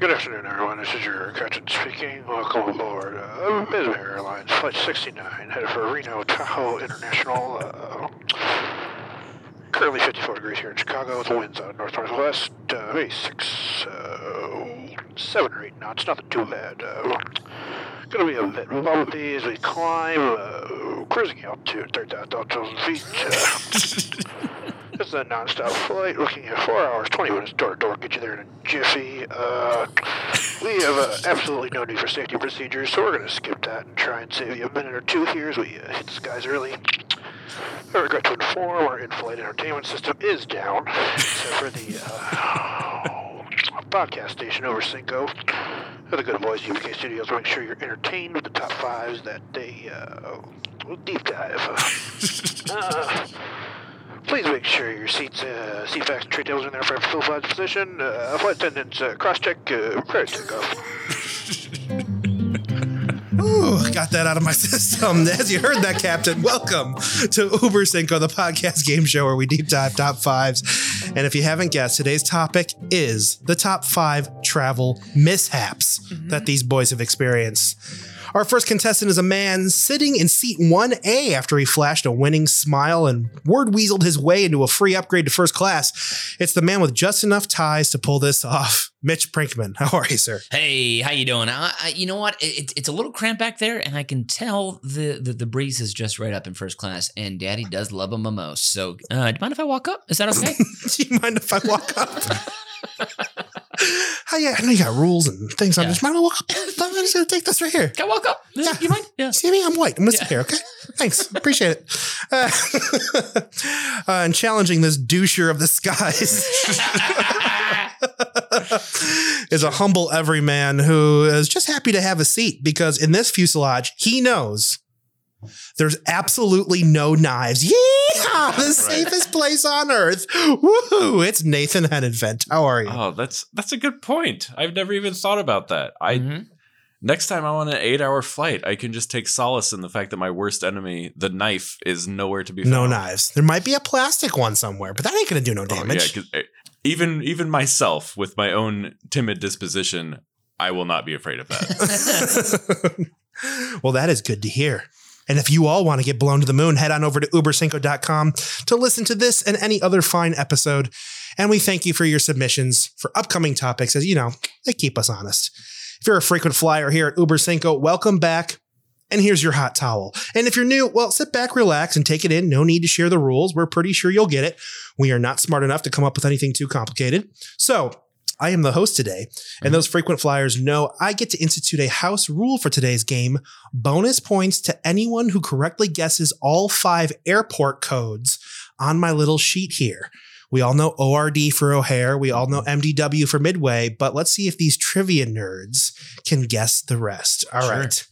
Good afternoon, everyone. This is your captain speaking. Welcome aboard uh, Bismarck Airlines Flight 69, headed for Reno Tahoe International. Uh, currently 54 degrees here in Chicago, with winds out north northwest, uh, maybe six, uh, seven or eight knots. Nothing too bad. Uh, gonna be a bit bumpy as we climb. Uh, cruising altitude 30,000 feet. Uh, this is a non-stop flight, looking at four hours, 20 minutes door to door, get you there in a jiffy. Uh, we have uh, absolutely no need for safety procedures, so we're going to skip that and try and save you a minute or two here as we uh, hit the skies early. I regret to inform our in-flight entertainment system is down, except for the uh, podcast station over Cinco. The good boys at UPK Studios make sure you're entertained with the top fives that they uh, deep dive. Please make sure your seats, uh, seat facts tray tables are in there for full flight position. Uh, flight attendants, uh, cross check, uh, prior to takeoff. Ooh, got that out of my system. As you heard that, Captain, welcome to Uber Cinco, the podcast game show where we deep dive top fives. And if you haven't guessed, today's topic is the top five travel mishaps that these boys have experienced. Our first contestant is a man sitting in seat 1A after he flashed a winning smile and word weaseled his way into a free upgrade to first class. It's the man with just enough ties to pull this off. Mitch Brinkman. How are you, sir? Hey, how you doing? I, I, you know what? It, it's a little cramped back there, and I can tell the, the the breeze is just right up in first class. And Daddy does love a the most. So, uh, do you mind if I walk up? Is that okay? Do you mind if I walk up? Hi, yeah, I know you got rules and things. I'm Yeah. just if I walk up. I'm just gonna take this right here. Can I walk up? Yeah. You mind? Yeah. See me? I'm white. I'm gonna sit here. Okay. Thanks. Appreciate it. Uh, uh, and challenging this doucher of the skies is a humble everyman who is just happy to have a seat because in this fuselage, he knows there's absolutely no knives. Yeah, the safest place on earth. Woohoo! It's Nathan Hennenvent. How are you? Oh, that's that's a good point. I've never even thought about that. I Mhm. next time I'm on an eight-hour flight, I can just take solace in the fact that my worst enemy, the knife, is nowhere to be found. no knives. There might be a plastic one somewhere, but that ain't gonna do no Oh, yeah, damage. 'cause, eh, even even myself, with my own timid disposition, I will not be afraid of that. well, that is good to hear. And if you all want to get blown to the moon, head on over to ubercinco.com to listen to this and any other fine episode. And we thank you for your submissions for upcoming topics, as you know, they keep us honest. If you're a frequent flyer here at Uber Cinco, welcome back. And here's your hot towel. And if you're new, well, sit back, relax, and take it in. No need to share the rules. We're pretty sure you'll get it. We are not smart enough to come up with anything too complicated. So, I am the host today, and those frequent flyers know I get to institute a house rule for today's game bonus points to anyone who correctly guesses all five airport codes on my little sheet here. We all know ORD for O'Hare, we all know MDW for Midway, but let's see if these trivia nerds can guess the rest. All Sure. right,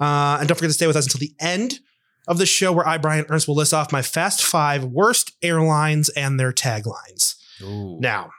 Uh, and don't forget to stay with us until the end of the show where I, Brian Ernst, will list off my fast five worst airlines and their taglines. Ooh. Now,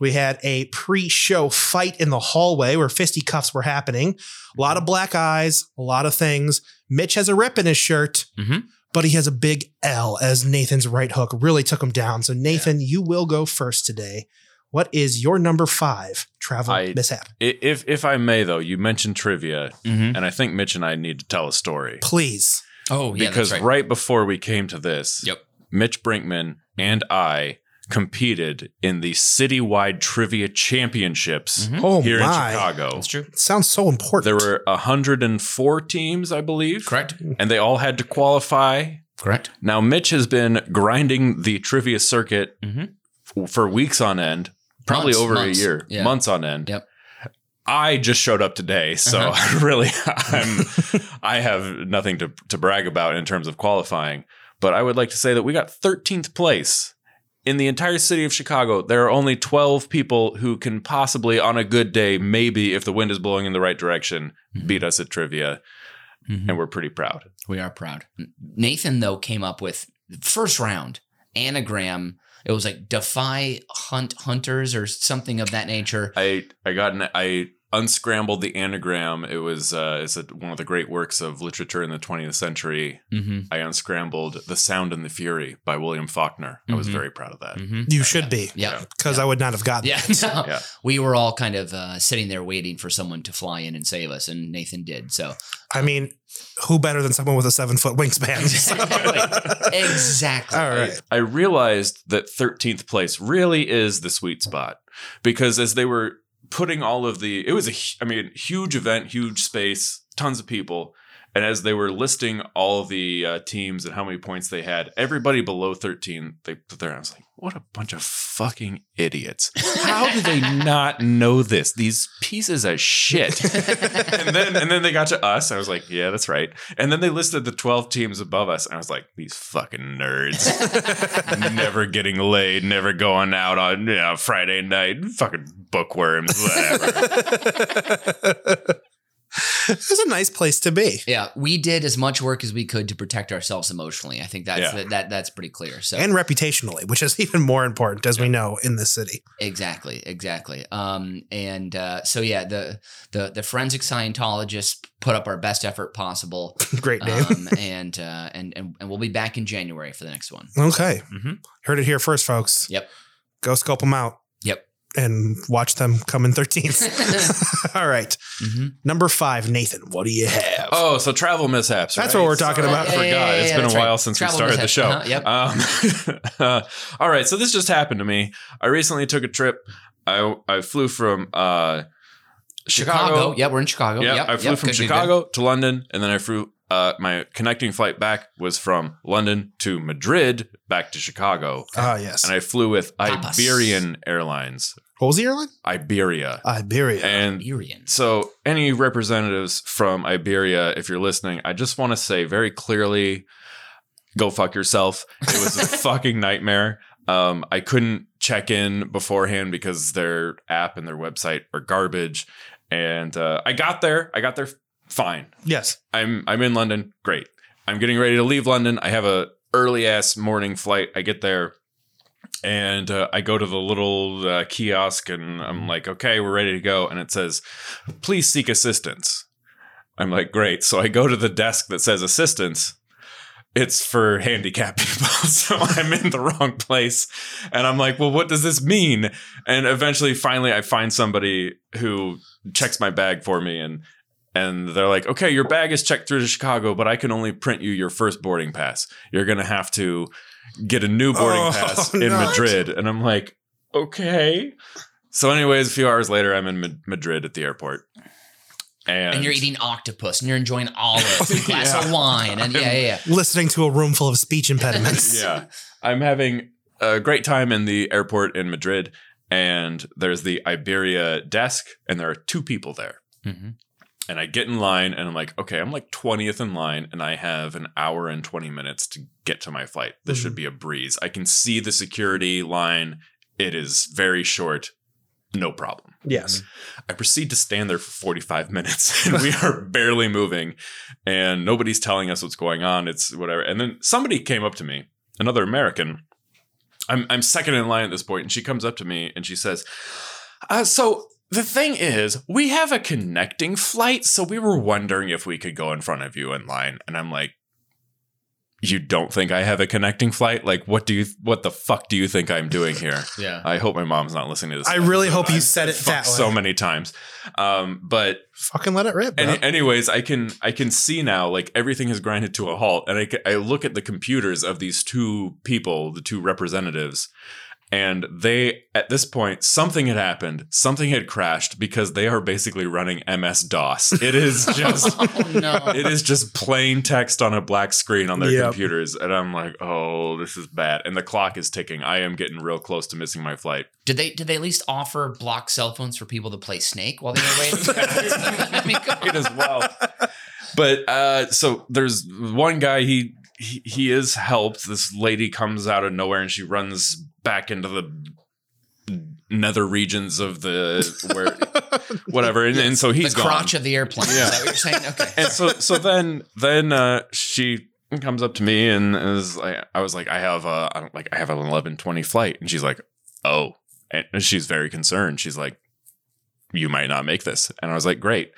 we had a pre show fight in the hallway where fisticuffs were happening. A lot of black eyes, a lot of things. Mitch has a rip in his shirt, Mhm. but he has a big L as Nathan's right hook really took him down. So, Nathan, you will go first today. What is your number five travel I- mishap? If if I may, though, you mentioned trivia, Mhm. and I think Mitch and I need to tell a story Please. Oh, yeah. because that's right. right. before we came to this, Yep. Mitch Brinkman and I competed in the citywide trivia championships Mhm. Oh, here in. Chicago. That's true. Sounds so important. There were 104 teams, I believe. Correct. And they all had to qualify. Correct. Now, Mitch has been grinding the trivia circuit Mhm. f- for weeks on end, probably Months, over months. a year, Yeah. months on end. Yep. I just showed up today, so Uh-huh. really, I'm I have nothing to to brag about in terms of qualifying. But I would like to say that we got 13th place in the entire city of Chicago. There are only 12 people who can possibly, on a good day, maybe if the wind is blowing in the right direction, Mhm. beat us at trivia, Mhm. and we're pretty proud. We are proud. Nathan, though, came up with first round anagram. It was like defy hunt hunters or something of that nature. I I got an I unscrambled the anagram. It was uh, it's a, one of the great works of literature in the 20th century. Mm-hmm. I unscrambled The Sound and the Fury by William Faulkner. I was Mhm. very proud of that. Mm-hmm. You should be, Yeah. because I would not have gotten Yeah. that. no. Yeah. We were all kind of uh, sitting there waiting for someone to fly in and save us, and Nathan did. So I mean, who better than someone with a seven foot wingspan? exactly. exactly. All right. I realized that 13th place really is the sweet spot because as they were putting all of the, it was a I mean, huge event, huge space, tons of people. And as they were listing all the uh, teams and how many points they had, everybody below 13, they put their, hands like, what a bunch of fucking idiots. How do they not know this? These pieces of shit. and then and then they got to us. I was like, yeah, that's right. And then they listed the 12 teams above us. And I was like, these fucking nerds. never getting laid, never going out on you know, Friday night, fucking bookworms, whatever. it's a nice place to be. Yeah, we did as much work as we could to protect ourselves emotionally. I think that's Yeah. that that's pretty clear. So And reputationally, which is even more important, as we know in this city. exactly, exactly. Um, and uh, so yeah, the the the forensic Scientologists put up our best effort possible, Great name. um, and, uh, and and and we'll be back in January for the next one. okay. Mhm. Heard it here first, folks. Yep. Go scope them out. And watch them come in 13th. All right. hmm Number five, Nathan, what do you have? oh, so travel mishaps. That's right? what we're talking Sorry, about. I Yeah, forgot. yeah, yeah, it's yeah, been a while right. since Travel we started the show. Uh-huh, yep. Um, all right, so this just happened to me. I recently took a trip. I I flew from uh, Chicago. Chicago. Yeah, we're in Chicago. Yeah, Yep, I flew yep, from. Chicago to London, and then I flew. Uh, my connecting flight back was from London to Madrid, back to Chicago, Ah, yes. and I flew with Iberian Airlines. What was the airline? Iberia. Iberia. And Iberian. so, any representatives from Iberia, if you're listening, I just want to say very clearly go fuck yourself. It was a fucking nightmare. Um, I couldn't check in beforehand because their app and their website are garbage. And uh, I got there. I got there fine. yes. I'm I'm in London. Great. I'm getting ready to leave London. I have a early ass morning flight. I get there and uh, I go to the little uh, kiosk and I'm like, okay, we're ready to go. And it says, please seek assistance. I'm like, great. So I go to the desk that says assistance. It's for handicapped people. so I'm in the wrong place. And I'm like, well, what does this mean? And eventually, finally, I find somebody who checks my bag for me and and they're like, okay, your bag is checked through to Chicago, but I can only print you your first boarding pass. You're going to have to get a new boarding Oh, pass in no. Madrid. And I'm like, okay. So, anyways, a few hours later, I'm in Mad- Madrid at the airport. And, And you're eating octopus and you're enjoying olives and a glass Yeah. of wine. And yeah, yeah, yeah. Listening to a room full of speech impediments. yeah, I'm having a great time in the airport in Madrid. And there's the Iberia desk, and there are two people there. Mhm. And I get in line and I'm like, okay, I'm like 20th in line and I have an hour and 20 minutes to get to my flight. This should be a breeze. I can see the security line. It is very short. No problem. Yes. I proceed to stand there for 45 minutes and we are barely moving and nobody's telling us what's going on. It's whatever. And then somebody came up to me, another American. I'm, I'm second in line at this point, and she comes up to me and she says, uh, So the thing is, we have a connecting flight, so we were wondering if we could go in front of you in line. And I'm like, you don't think I have a connecting flight? Like, what do you, what the fuck do you think I'm doing here? Yeah. I hope my mom's not listening to this. I really hope you I've said it that way. so many times. Um, but Fucking let it rip, any, anyways, I can I can see now like everything has grinded to a halt, and I I look at the computers of these two people, the two representatives, and they at this point something had happened, something had crashed because they are basically running MS DOS. It is just. oh no. It is just plain text on a black screen on their Yep. computers. And I'm like, oh, this is bad. And the clock is ticking. I am getting real close to missing my flight. Did they did they at least offer block cell phones for people to play Snake while they were waiting? I mean, come it as well. But uh, so there's one guy. He, he he is helped. This lady comes out of nowhere and she runs back into the nether regions of the where whatever. And, and so the he's gone. crotch of the airplane. Yeah. Is that what you're saying? Okay. And so so then then uh, she comes up to me and is like, I was like, I have a I don't like I have an eleven twenty flight, and she's like, oh, and she's very concerned. She's like. you might not make this. And I was like, great.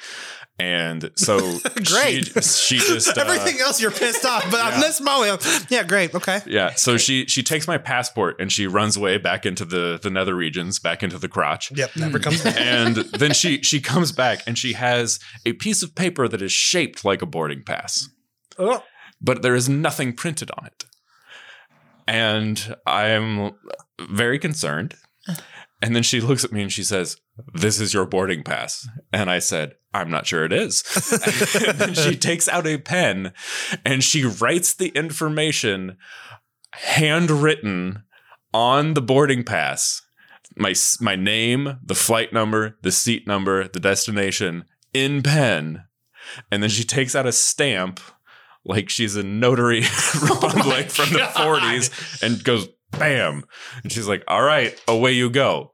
And so Great. she, she just uh, Everything else you're pissed off, but on yeah. this moment, yeah, great, okay. Yeah. So she she takes my passport and she runs away back into the the nether regions, back into the crotch. Yep, never comes back. And then she she comes back and she has a piece of paper that is shaped like a boarding pass, Oh. but there is nothing printed on it. And I'm very concerned. And then she looks at me and she says, This is your boarding pass. And I said, I'm not sure it is. and then she takes out a pen and she writes the information handwritten on the boarding pass my my name, the flight number, the seat number, the destination in pen, and then she takes out a stamp like she's a notary oh republic from the 40s and goes bam and she's like all right away you go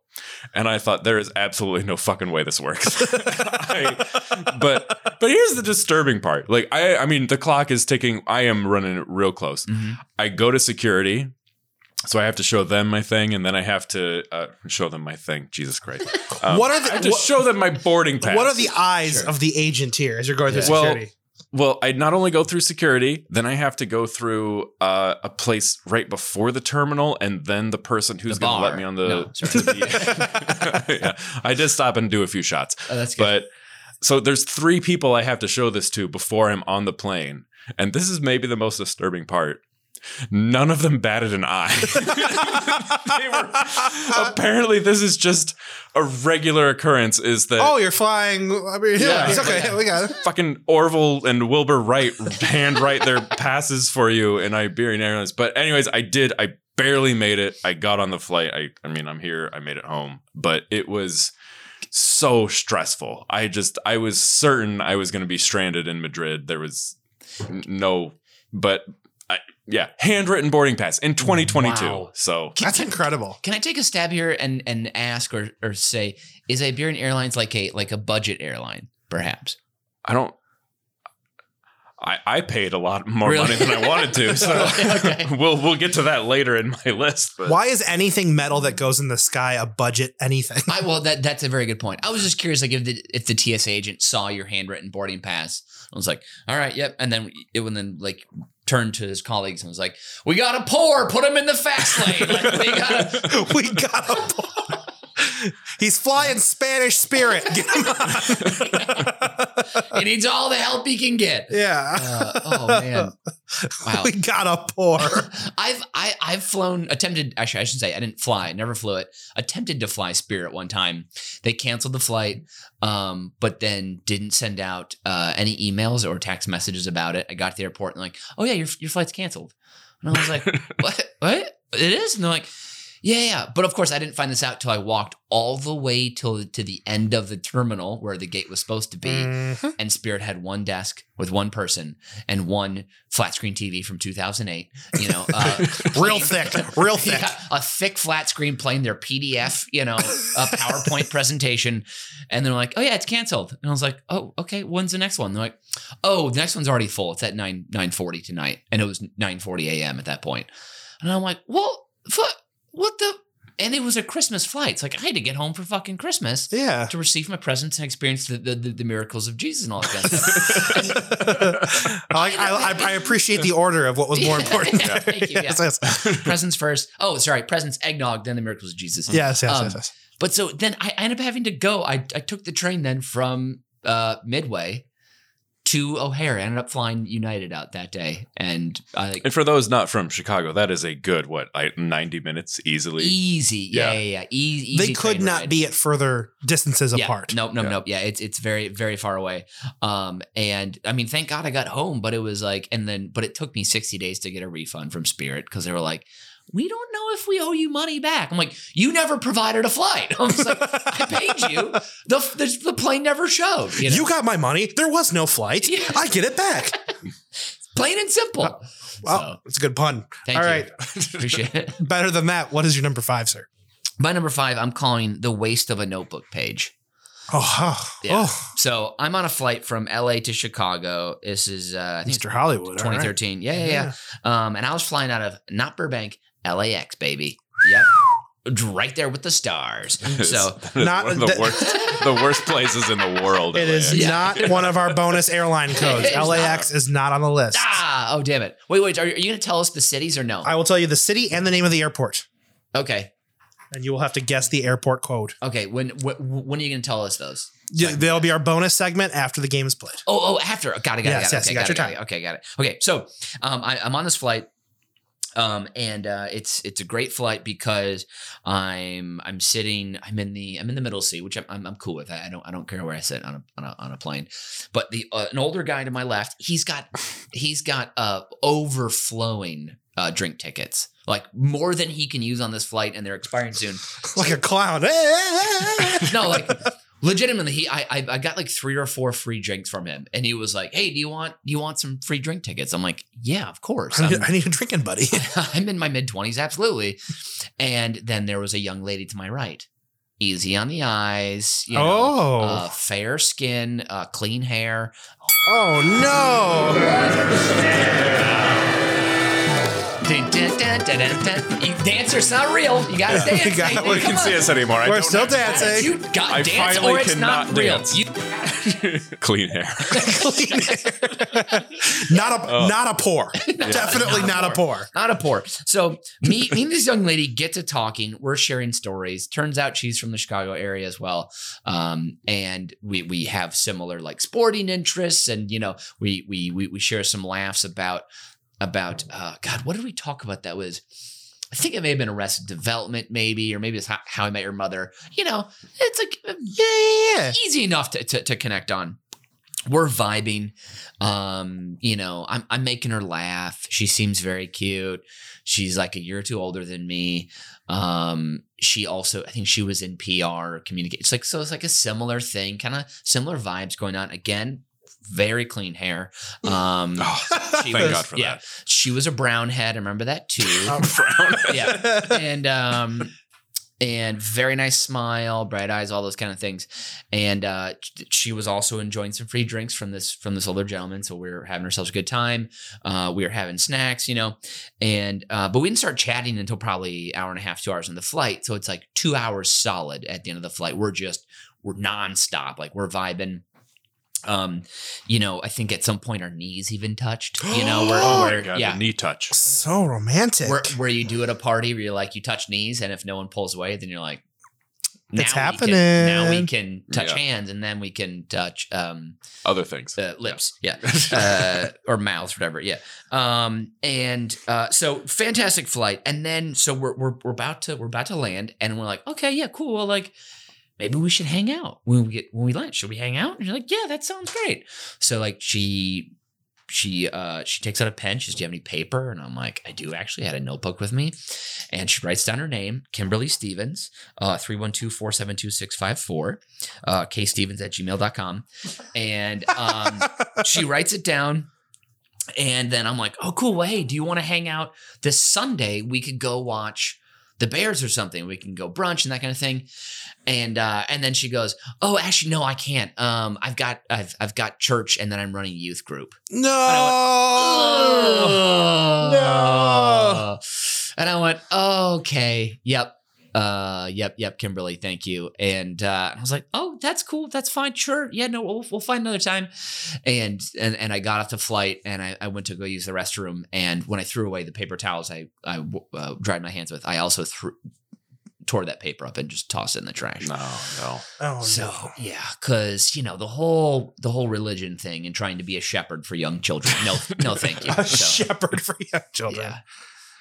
and i thought there is absolutely no fucking way this works I- but but here's the disturbing part like i i mean the clock is ticking i am running real close Mhm. I go to security. So I have to show them my thing, and then I have to uh, show them my thing. Jesus Christ! Um, What are the- I have to what- show them my boarding pass. What are the eyes Sure. of the agent here as you're going through Yeah. Well, security? Well, I not only go through security, then I have to go through uh, a place right before the terminal, and then the person who's going to let me on the. No, sorry. yeah, I did stop and do a few shots, Oh, that's good. but so there's three people I have to show this to before I'm on the plane, and this is maybe the most disturbing part. None of them batted an eye. they were apparently this is just a regular occurrence. Is that oh, you're flying. I mean, Yeah. it's okay. We got it. fucking Orville and Wilbur Wright handwrite their passes for you in Iberian Airlines. But anyways, I did. I barely made it. I got on the flight. I I mean, I'm here. I made it home. But it was so stressful. I just I was certain I was going to be stranded in Madrid. There was no but yeah, handwritten boarding pass in 2022. Wow. So That's incredible. Can I take a stab here and and ask or or say is Iberian Airlines like a like a budget airline perhaps? I don't. I, I paid a lot more Really? money than I wanted to, so Okay. we'll we'll get to that later in my list. But Why is anything metal that goes in the sky a budget anything? I well that that's a very good point. I was just curious like if the if the TSA agent saw your handwritten boarding pass, I was like, all right, yep, and then it would then like turned to his colleagues and was like, we got to pour, put him in the fast lane. Like, we got a. He's flying Spanish Spirit. Get him on. he needs all the help he can get. yeah. Uh, oh man, wow. We got a pour. I've I, I've flown attempted actually I should say I didn't fly never flew it attempted to fly Spirit one time they canceled the flight um but then didn't send out uh, any emails or text messages about it I got to the airport and like oh yeah your your flight's canceled and I was like what what it is and they're like yeah yeah but of course I didn't find this out till I walked all the way till to the end of the terminal where the gate was supposed to be Mhm. and Spirit had one desk with one person and one flat screen TV from 2008. You know, uh, Real thick. Real thick. Yeah, a thick flat screen playing their PDF, you know, a PowerPoint presentation, and they're like, "Oh yeah, it's canceled." And I was like, "Oh, okay. When's the next one?" They're like, "Oh, the next one's already full. It's at nine nine forty tonight," and it was nine forty a.m. at that point. And I'm like, "Well, fu- what the?" And it was a Christmas flight. It's like I had to get home for fucking Christmas Yeah. to receive my presents and experience the, the, the, the miracles of Jesus and all that stuff. I, I, I appreciate the order of what was more Yeah. important. Yeah, thank you, Yes, yeah. yes. presents first. Oh, sorry, presents, eggnog, then the miracles of Jesus. Yes, yes, Um, yes, yes. But so then I, I ended up having to go. I, I took the train then from uh, Midway to O'Hare. I ended up flying United out that day, and I and for those not from Chicago, that is a good what like 90 minutes easily. easy, yeah, Yeah. yeah, yeah, easy. They easy could not ride. be at further distances yeah, apart. Nope, nope, Yeah. nope. Yeah, it's it's very very far away. Um, and I mean, thank God I got home, but it was like, and then, but it took me sixty days to get a refund from Spirit because they were like, we don't know if we owe you money back. I'm like, you never provided a flight. I was like, I paid you. The the, the plane never showed. You, You, got my money. There was no flight. Yeah. I get it back. plain and simple. Well, So, it's a good pun. thank All you. right. Appreciate it. Better than that. What is your number five, sir? By number five, I'm calling the waste of a notebook page. Oh, oh, Yeah. oh So I'm on a flight from LA to Chicago. This is uh, I think Mr. Hollywood. all right. 2013. Yeah, yeah, yeah. Um, and I was flying out of not Burbank, LAX, baby. Yep. right there with the stars. So Not- one of the that- worst, the worst places in the world. It is LAX. Yeah. not one of our bonus airline codes. It's not. LAX is not on the list. ah, oh damn it! Wait, wait. Are, are you going to tell us the cities or no? I will tell you the city and the name of the airport, okay, and you will have to guess the airport code. okay. When wh- when are you going to tell us those? Yeah, There'll be our bonus segment after the game is played. Oh, oh, after. Got it, got it, Yes, got it. yes, okay, you got got, your it, got time. it. Okay, got it. Okay, so um, I, I'm on this flight, um, and uh, it's it's a great flight because I'm I'm sitting I'm in the I'm in the middle seat, which I'm I'm, I'm cool with. I don't I don't care where I sit on a on a, on a plane, but the uh, an older guy to my left, he's got he's got uh overflowing uh, drink tickets. Like more than he can use on this flight, and they're expiring soon. Like a clown. No, like legitimately, he I, I I got like three or four free drinks from him, and he was like, "Hey, do you want do you want some free drink tickets?" I'm like, "Yeah, of course." I need, I'm, I need a drinking buddy. I'm in my mid twenties, absolutely. And then there was a young lady to my right, easy on the eyes, you know, oh. uh, fair skin, uh, clean hair. oh Dun, dun, dun, dun, dun, dun. You- Dancer's not real. You gotta Yeah, dance. we got- baby. Nobody can Come see on. us anymore. I We're don't still have- dancing. You got I dance finally or it's not cannot real. dance. You, Clean hair. Clean hair. not a Oh. not a pour. Definitely not not, a a pour. not a pour. So me, me and this young lady get to talking. We're sharing stories. Turns out she's from the Chicago area as well, um, and we we have similar like sporting interests, and you know we we we, we share some laughs about about uh, God. What did we talk about? That was. I think it may have been Arrested Development, maybe, or maybe it's How, I Met Your Mother. You know, it's like Yeah, yeah, yeah. easy enough to, to, to connect on. We're vibing. Um, you know, I'm I'm making her laugh. She seems very cute. She's like a year or two older than me. Um, she also, I think she was in PR communicate. It's like so it's like a similar thing, kind of similar vibes going on. Again, very clean hair. Um Oh, she thank was- God for yeah, that. She was a brown head. I remember that too? Um, yeah. and um and very nice smile bright eyes all those kind of things. And uh she was also enjoying some free drinks from this from this older gentleman so we were having ourselves a good time. Uh we were having snacks you know. And uh but we didn't start chatting until probably hour and a half two hours in the flight so it's like two hours solid at the end of the flight. We're just we're nonstop like we're vibing um you know i think at some point our knees even touched you know where, Oh where God, yeah the knee touch. so romantic. where, where you do at a party where you're like you touch knees and if no one pulls away then you're like now It's we can- happening. now we can touch Yeah. hands and then we can touch um Other things. uh, lips yeah, uh, or mouths whatever yeah um and uh so fantastic flight and then so we're, we're we're about to we're about to land and we're like okay yeah cool well like maybe we should hang out when we get when we land should we hang out? And you're like yeah that sounds great. So like she she uh she takes out a pen. She says do you have any paper? And i'm like i do actually. I had a notebook with me. And she writes down her name kimberly stevens uh 312-472-654 uh kstevens at gmail.com and um she writes it down. And then i'm like oh cool. Well hey do you want to hang out this sunday? We could go watch the bears or something. We can go brunch and that kind of thing. And uh and then she goes oh actually no i can't. Um i've got i've i've got church and then i'm running youth group. No. no! And i went okay yep uh yep yep kimberly thank you and uh i was like oh that's cool that's fine sure yeah no we'll, we'll find another time and and and i got off the flight and I, I went to go use the restroom and when i threw away the paper towels i i uh, dried my hands with i also threw tore that paper up and just tossed it in the trash No, no. Oh so no. yeah, because you know the whole the whole religion thing and trying to be a shepherd for young children. No, no, thank you. A So, shepherd for young children. yeah,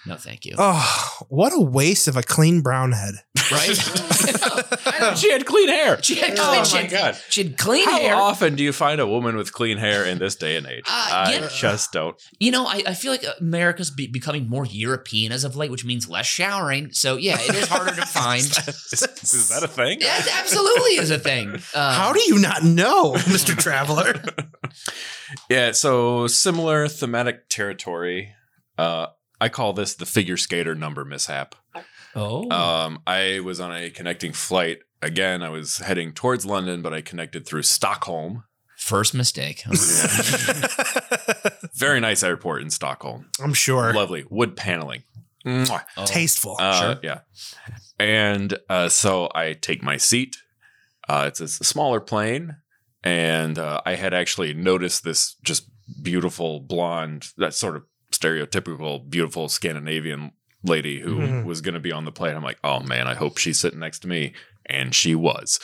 no, thank you. Oh, what a waste of a clean brown head. Right? She had clean hair. She had Oh clean, my she had, God. she had clean hair. How hair. often do you find a woman with clean hair in this day and age? Uh, I yeah. just don't. You know, I, I feel like America's be, becoming more European as of late, which means less showering. So yeah, it is harder to find. is, is that a thing? Yeah, it absolutely is a thing. Uh, How do you not know, Mr. Traveler? Yeah, so similar thematic territory. Uh, I call this the figure skater number mishap. Oh, Um, I was on a connecting flight. Again, I was heading towards London, but I connected through Stockholm. first mistake. Very nice airport in Stockholm. I'm sure. Lovely wood paneling. Mwah. Oh. Tasteful. Uh, Sure. Yeah. And uh, so I take my seat. Uh, it's a smaller plane. And uh, I had actually noticed this just beautiful blonde, that sort of stereotypical beautiful Scandinavian lady who Mhm. was going to be on the plane. I'm like, oh man, I hope she's sitting next to me. And she was.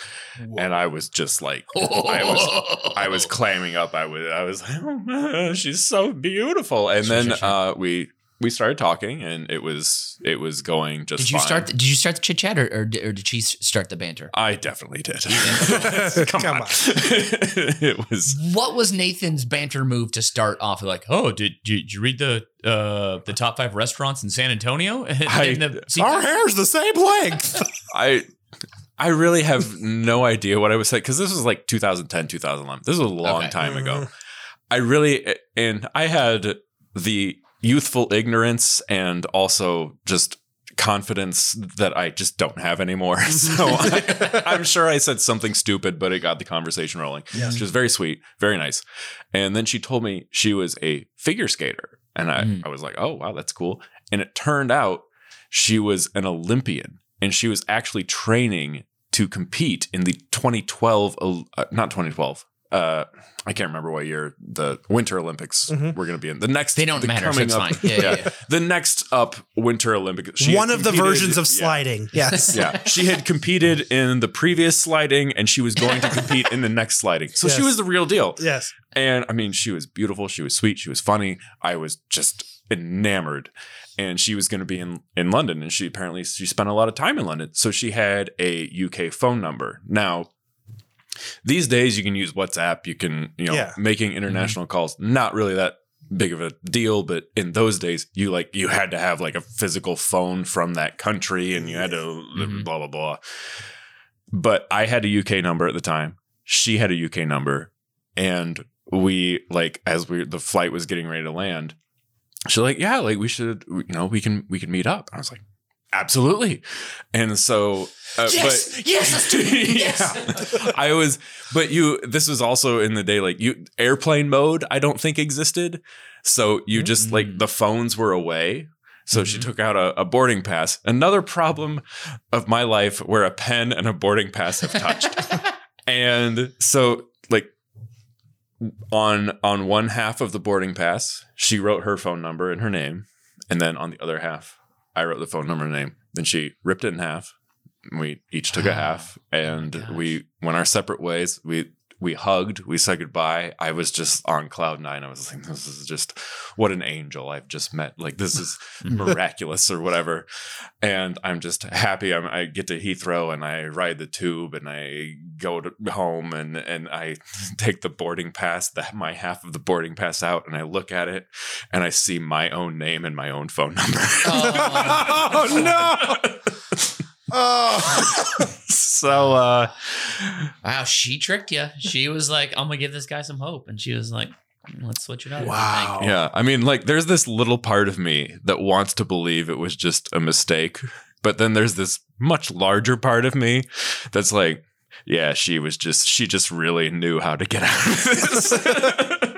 And I was just like, I was I was clamming up. I was I was like, oh, man, she's so beautiful. And Sure, then sure, sure. uh, we we started talking, and it was it was going just. Did you fine. start? The, did you start the chit chat, or, or, did- or did she start the banter? I definitely did. Come on. it was. What was Nathan's banter move to start off? Like, oh, did, did you read the uh, the top five restaurants in San Antonio? I- the Our hair's the same length. I. I really have no idea what I was saying because this was like 2010, 2011. This was a long Okay. time ago. Mhm. I really, and I had the youthful ignorance and also just confidence that I just don't have anymore. So I, I'm sure I said something stupid, but it got the conversation rolling. Yes. She was very sweet, very nice. And then she told me she was a figure skater. And I, Mm. I was like, oh, wow, that's cool. And it turned out she was an Olympian and she was actually training to compete in the 2012, uh, not 2012. Uh, I can't remember what year the Winter Olympics Mhm. were going to be in. The next, They don't the matter. So it's up- fine. Yeah, yeah, yeah. the next up Winter Olympics. she had One of the competed- versions of yeah. sliding. Yes. Yeah, she had competed in the previous sliding, and she was going to compete in the next sliding. So she was the real deal. Yes. And I mean, she was beautiful. She was sweet. She was funny. I was just enamored. And she was going to be in, in London. And she apparently she spent a lot of time in London. So she had a UK phone number. Now, these days you can use WhatsApp. You can, you know, Yeah. making international calls, not really that big of a deal. But in those days, you like, you had to have like a physical phone from that country and you had to Mhm. blah, blah, blah. But I had a UK number at the time. She had a UK number and we like as we the flight was getting ready to land she's like yeah like we should you know we can we can meet up i was like absolutely and so uh, Yes, but yes, let's do it. Yes. yeah i was but you this was also in the day like you airplane mode i don't think existed so you just like Mm. the phones were away so she Mhm. took out a, a boarding pass another problem of my life where a pen and a boarding pass have touched and so like on on one half of the boarding pass she wrote her phone number and her name and then on the other half i wrote the phone number and name. Then she ripped it in half. We each took a Oh, half and we went our separate ways. We we hugged we said goodbye. I was just on cloud nine. I was like this is just what an angel i've just met. Like this is mhm. miraculous or whatever. And i'm just happy. I'm, i get to heathrow and i ride the tube and i go to home and and i take the boarding pass that my half of the boarding pass out and i look at it and i see my own name and my own phone number. Oh, oh no. Oh. so uh Wow, she tricked you. She was like, "I'm gonna give this guy some hope," and she was like, "Let's switch it up." Wow. Yeah, I mean, like, there's this little part of me that wants to believe it was just a mistake, but then there's this much larger part of me that's like, yeah, she was just, she just really knew how to get out of this.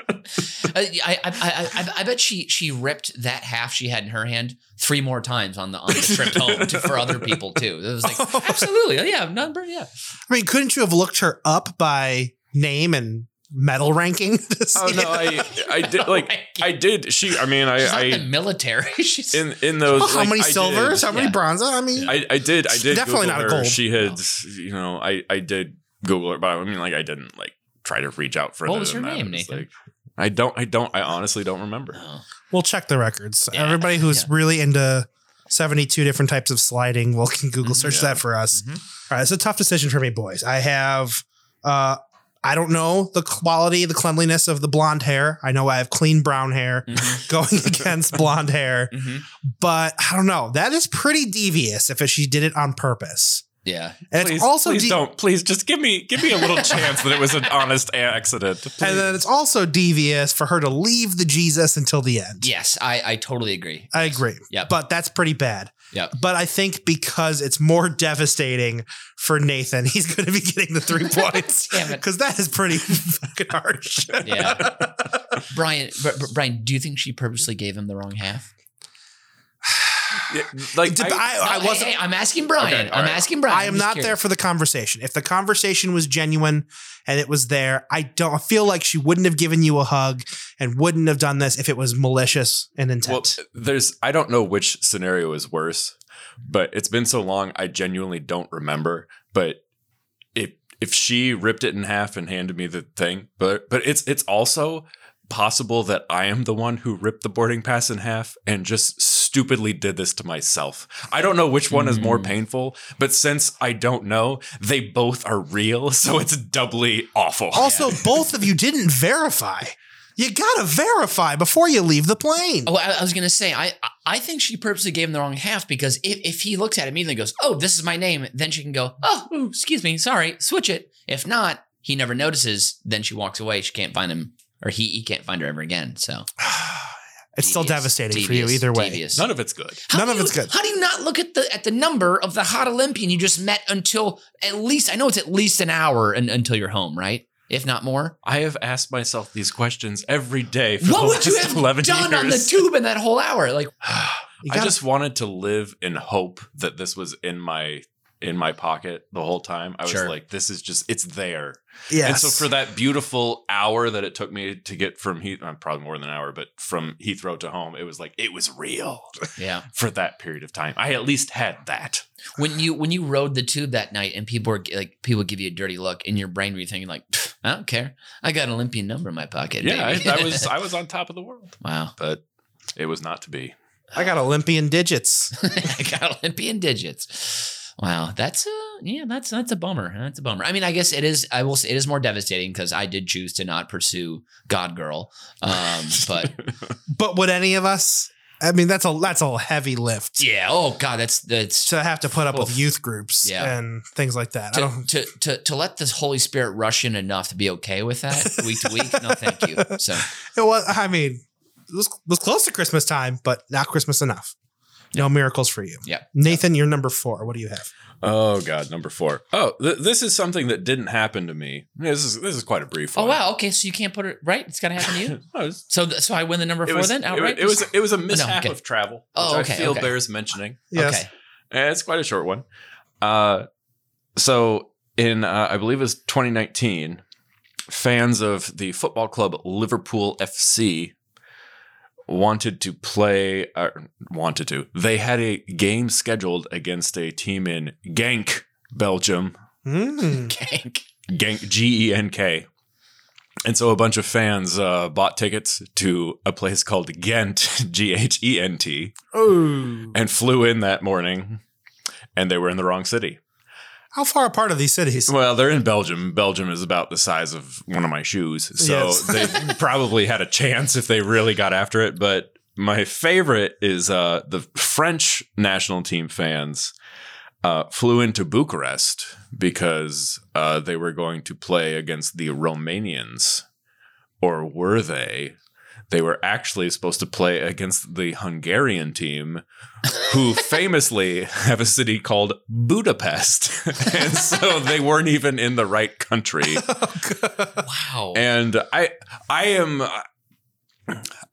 Uh, I, I, I, I, I bet she she ripped that half she had in her hand three more times on the on the trip home to, for other people too. It was like absolutely, oh, yeah, number, yeah. I mean, couldn't you have looked her up by name and medal ranking? to oh no, I, I did like, I did. She, I mean, She's I, in the I, military. She's in in those, Well, how like, many I did- silvers? How many Yeah. bronze? I mean, I, I did. I did. Definitely Google not a her. gold. She had, you know, I, I did Google her, but I mean, like, I didn't like try to reach out further. What was than her name, was Nathan? Like, I don't. I don't. I honestly don't remember. Oh. we'll check the records. Yeah. Everybody who's Yeah. really into 72 different types of sliding, will can Google Mhm. search Yeah. that for us. Mhm. All right, it's a tough decision for me, boys. I have, uh, I don't know the quality, the cleanliness of the blonde hair. I know I have clean brown hair Mhm. going against blonde hair, Mhm. but I don't know. That is pretty devious if she did it on purpose. Yeah. And please, it's also please de- don't. Please just give me give me a little chance that it was an honest accident. Please. and then it's also devious for her to leave the Jesus until the end. Yes, I, I totally agree. I agree. Yeah, But that's pretty bad. Yep. But I think because it's more devastating for Nathan, he's going to be getting the three points. Damn. Because that is pretty fucking harsh. Yeah. Brian, Br- Br- Brian, do you think she purposely gave him the wrong half? Yeah, like Did- I- I- No, hey, wasn't- hey, I'm asking Brian. Okay, I'm right. asking Brian. I am I'm just not there for the conversation. If the conversation was genuine and it was there, I don't I feel like she wouldn't have given you a hug and wouldn't have done this if it was malicious and intent. Well, there's I don't know which scenario is worse, but it's been so long I genuinely don't remember. But if if she ripped it in half and handed me the thing, but but it's it's also possible that I am the one who ripped the boarding pass in half and just stupidly did this to myself. I don't know which one is more Mm. painful, but since I don't know, they both are real, so it's doubly awful. also, both of you didn't verify. You gotta verify before you leave the plane. Oh, I, I was gonna say, I I think she purposely gave him the wrong half because if, if he looks at it immediately and goes, "Oh, this is my name," then she can go, "Oh, ooh, excuse me, sorry, switch it." If not, he never notices. Then she walks away. She can't find him, or he he can't find her ever again. So it's still devious, devastating for you devious, either way. devious. None of it's good. How None do of you- it's good. How do you not look at the at the number of the hot Olympian you just met until at least I know it's at least an hour and, until you're home, right? If not more. I have asked myself these questions every day for What the would you have 11 done years. on the tube in that whole hour? Like, You I gotta- just wanted to live in hope that this was in my in my pocket the whole time. I was Sure. like, this is just it's there. yes. And so for that beautiful hour that it took me to get from Heath, uh, probably more than an hour, but from Heathrow to home, it was like it was real yeah. for that period of time. I at least had that. When you when you rode the tube that night and people were like people give you a dirty look in your brain, were you thinking like, I don't care, I got an Olympian number in my pocket. Yeah, I. I was I was on top of the world, wow. but it was not to be. I got Olympian digits. I got Olympian digits. Wow, that's a yeah, that's that's a bummer. That's a bummer. I mean, I guess it is. I will say it is more devastating because I did choose to not pursue God Girl. Um, but But would any of us? I mean, that's a that's a heavy lift yeah, oh God, that's that's to have to put up with youth groups Yeah. and things like that. I to, don't. to to to let the Holy Spirit rush in enough to be okay with that week to week. No, thank you. So It was. I mean, it was, it was close to Christmas time, but not Christmas enough. No miracles for you. Yeah. Nathan, you're number four. What do you have? Oh God, number four. Oh, th- this is something that didn't happen to me. This is this is quite a brief oh one. wow, okay, so you can't put it right. It's got to happen to you. No, was- So th- so I win the number it four was, then it, was- outright. it was it was a mishap okay. of travel. Oh, which okay, I feel okay. bears mentioning. Yes. okay. And it's quite a short one. Uh, so in uh, I believe it was 2019, fans of the football club Liverpool FC wanted to play. Uh, wanted to. They had a game scheduled against a team in Genk, Belgium. Mm. Gank. Genk, G E N K. And so a bunch of fans uh, bought tickets to a place called Ghent, G H E N T, Oh, and flew in that morning. And they were in the wrong city. How far apart are these cities? Well, they're in Belgium. Belgium is about the size of one of my shoes. So Yes. they probably had a chance if they really got after it. But my favorite is uh, the French national team fans uh, flew into Bucharest because uh, they were going to play against the Romanians. Or were they? They were actually supposed to play against the Hungarian team, who famously have a city called Budapest. and so they weren't even in the right country. Oh, wow. And I I am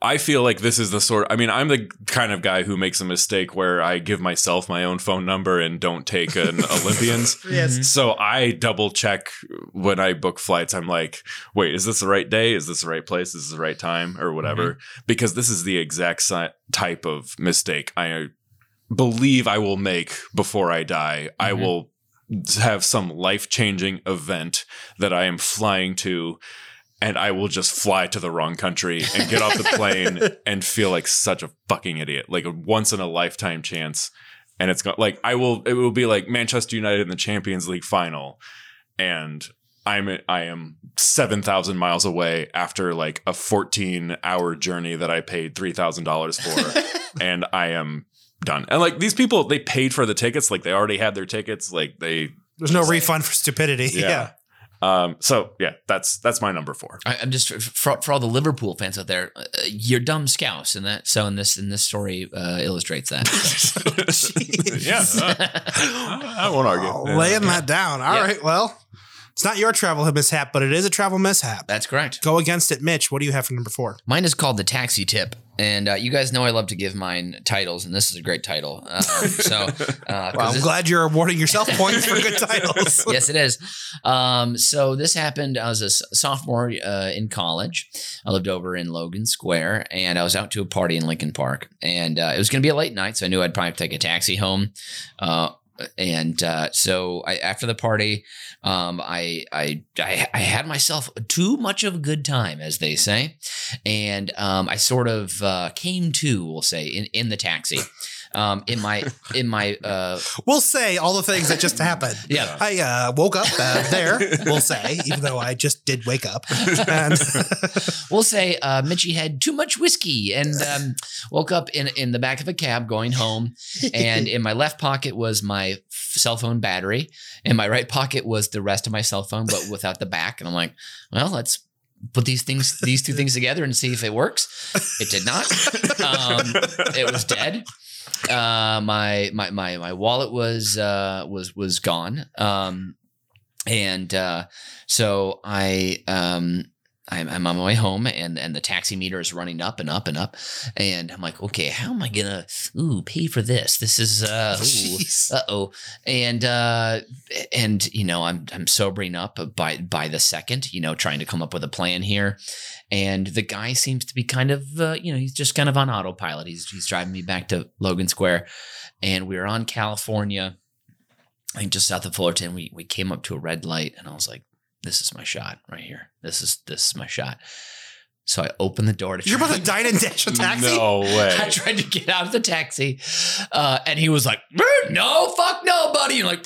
I feel like this is the sort I mean, I'm the kind of guy who makes a mistake where I give myself my own phone number and don't take an Olympian's. yes. So I double check when I book flights. I'm like, wait, is this the right day? Is this the right place? Is this the right time or whatever? Because this is the exact si- type of mistake I believe I will make before I die. I Mhm. will have some life changing event that I am flying to. And I will just fly to the wrong country and get off the plane and feel like such a fucking idiot, like a once in a lifetime chance and it's got like I will it will be like Manchester United in the Champions League final and I'm I am 7,000 miles away after like a 14 hour journey that I paid $3,000 for and I am done. And like these people they paid for the tickets like they already had their tickets like they There's no refund for stupidity. Yeah. Yeah. Um so yeah that's that's my number 4. I, I'm just for, for all the Liverpool fans out there, uh, you're dumb scouse, and that so in this in this story uh, illustrates that. yeah. uh, I won't argue. Oh, Yeah. laying that down. All Yeah. right. Well, It's not your travel mishap, but it is a travel mishap. That's correct. Go against it, Mitch. What do you have for number four? Mine is called the taxi tip, and uh, you guys know I love to give mine titles, and this is a great title. Uh, so, uh, Well, I'm this- glad you're awarding yourself points for good titles. yes, it is. Um, so this happened. I was a sophomore uh, in college. I lived over in Logan Square, and I was out to a party in Lincoln Park, and uh, it was going to be a late night, so I knew I'd probably have to take a taxi home. And uh, so I, after the party, um, I, I I I had myself too much of a good time, as they say, and um, I sort of uh, came to, we'll say, in, in the taxi. Um, in my in my uh, We'll say all the things that just happened. yeah I uh, woke up uh, there, we'll say, even though I just did wake up. And we'll say uh, Mitchie had too much whiskey and um, woke up in in the back of a cab going home. And in my left pocket was my cell phone battery, in my right pocket was the rest of my cell phone, but without the back. And I'm like, well, let's put these things, these two things together and see if it works. It did not. Um, it was dead. Uh, my my my my wallet was uh, was was gone. Um, and uh, so I um, I'm, I'm on my way home and and the taxi meter is running up and up and up. And I'm like okay how am I gonna ooh pay for this? This is uh uh oh and uh and you know I'm I'm sobering up by by the second you know trying to come up with a plan here and the guy seems to be kind of uh, you know he's just kind of on autopilot he's he's driving me back to Logan Square and we were on California I think just south of Fullerton we we came up to a red light and I was like this is my shot right here. This is this is my shot. So I opened the door to you're try about to dine and dash a taxi? No way. I tried to get out of the taxi, uh, and he was like, "Eh, "No, fuck no, buddy!" And like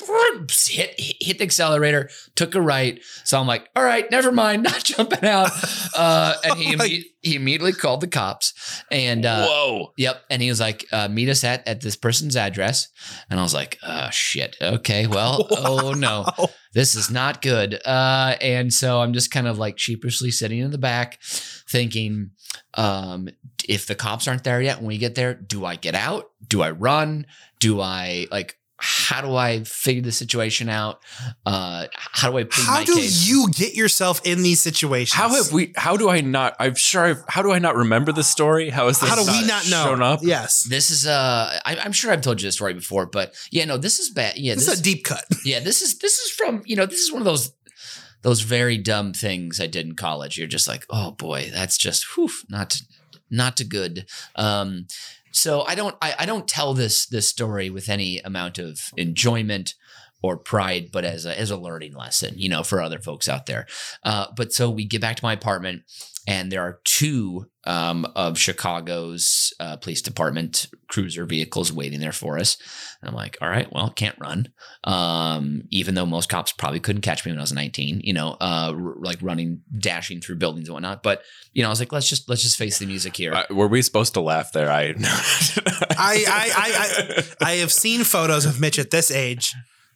hit hit the accelerator, took a right. So I'm like, "All right, never mind, not jumping out." Uh, and he Oh my- imme- he immediately called the cops, and uh, Whoa. Yep. And he was like, uh, meet us at, at this person's address. And I was like, oh, shit. Okay. Well, oh no, this is not good. Uh, and so I'm just kind of like sheepishly sitting in the back thinking, um, if the cops aren't there yet when we get there, do I get out? Do I run? Do I like, how do I figure the situation out? Uh, how do I How my do case? you get yourself in these situations? How have we? How do I not? I'm sure. I've, how do I not remember the story? How is this? How do we not know? Shown up. Yes. this is uh I, I'm sure I've told you this story before, but yeah, no, this is bad. Yeah, This this, is a deep cut. yeah, this is this is from you know this is one of those those very dumb things I did in college. You're just like, oh boy, that's just whew, not not too good. Um, so I don't I, I don't tell this this story with any amount of enjoyment or pride, but as a as a learning lesson, you know, for other folks out there. Uh, but so we get back to my apartment, and there are two um, of Chicago's uh, police department cruiser vehicles waiting there for us. And I'm like, all right, well, can't run. Um, even though most cops probably couldn't catch me when I was 19, you know, uh, r- like running, dashing through buildings and whatnot. But you know, I was like, let's just let's just face the music here. Uh, were we supposed to laugh there? I. I, I, I, I have seen photos of Mitch at this age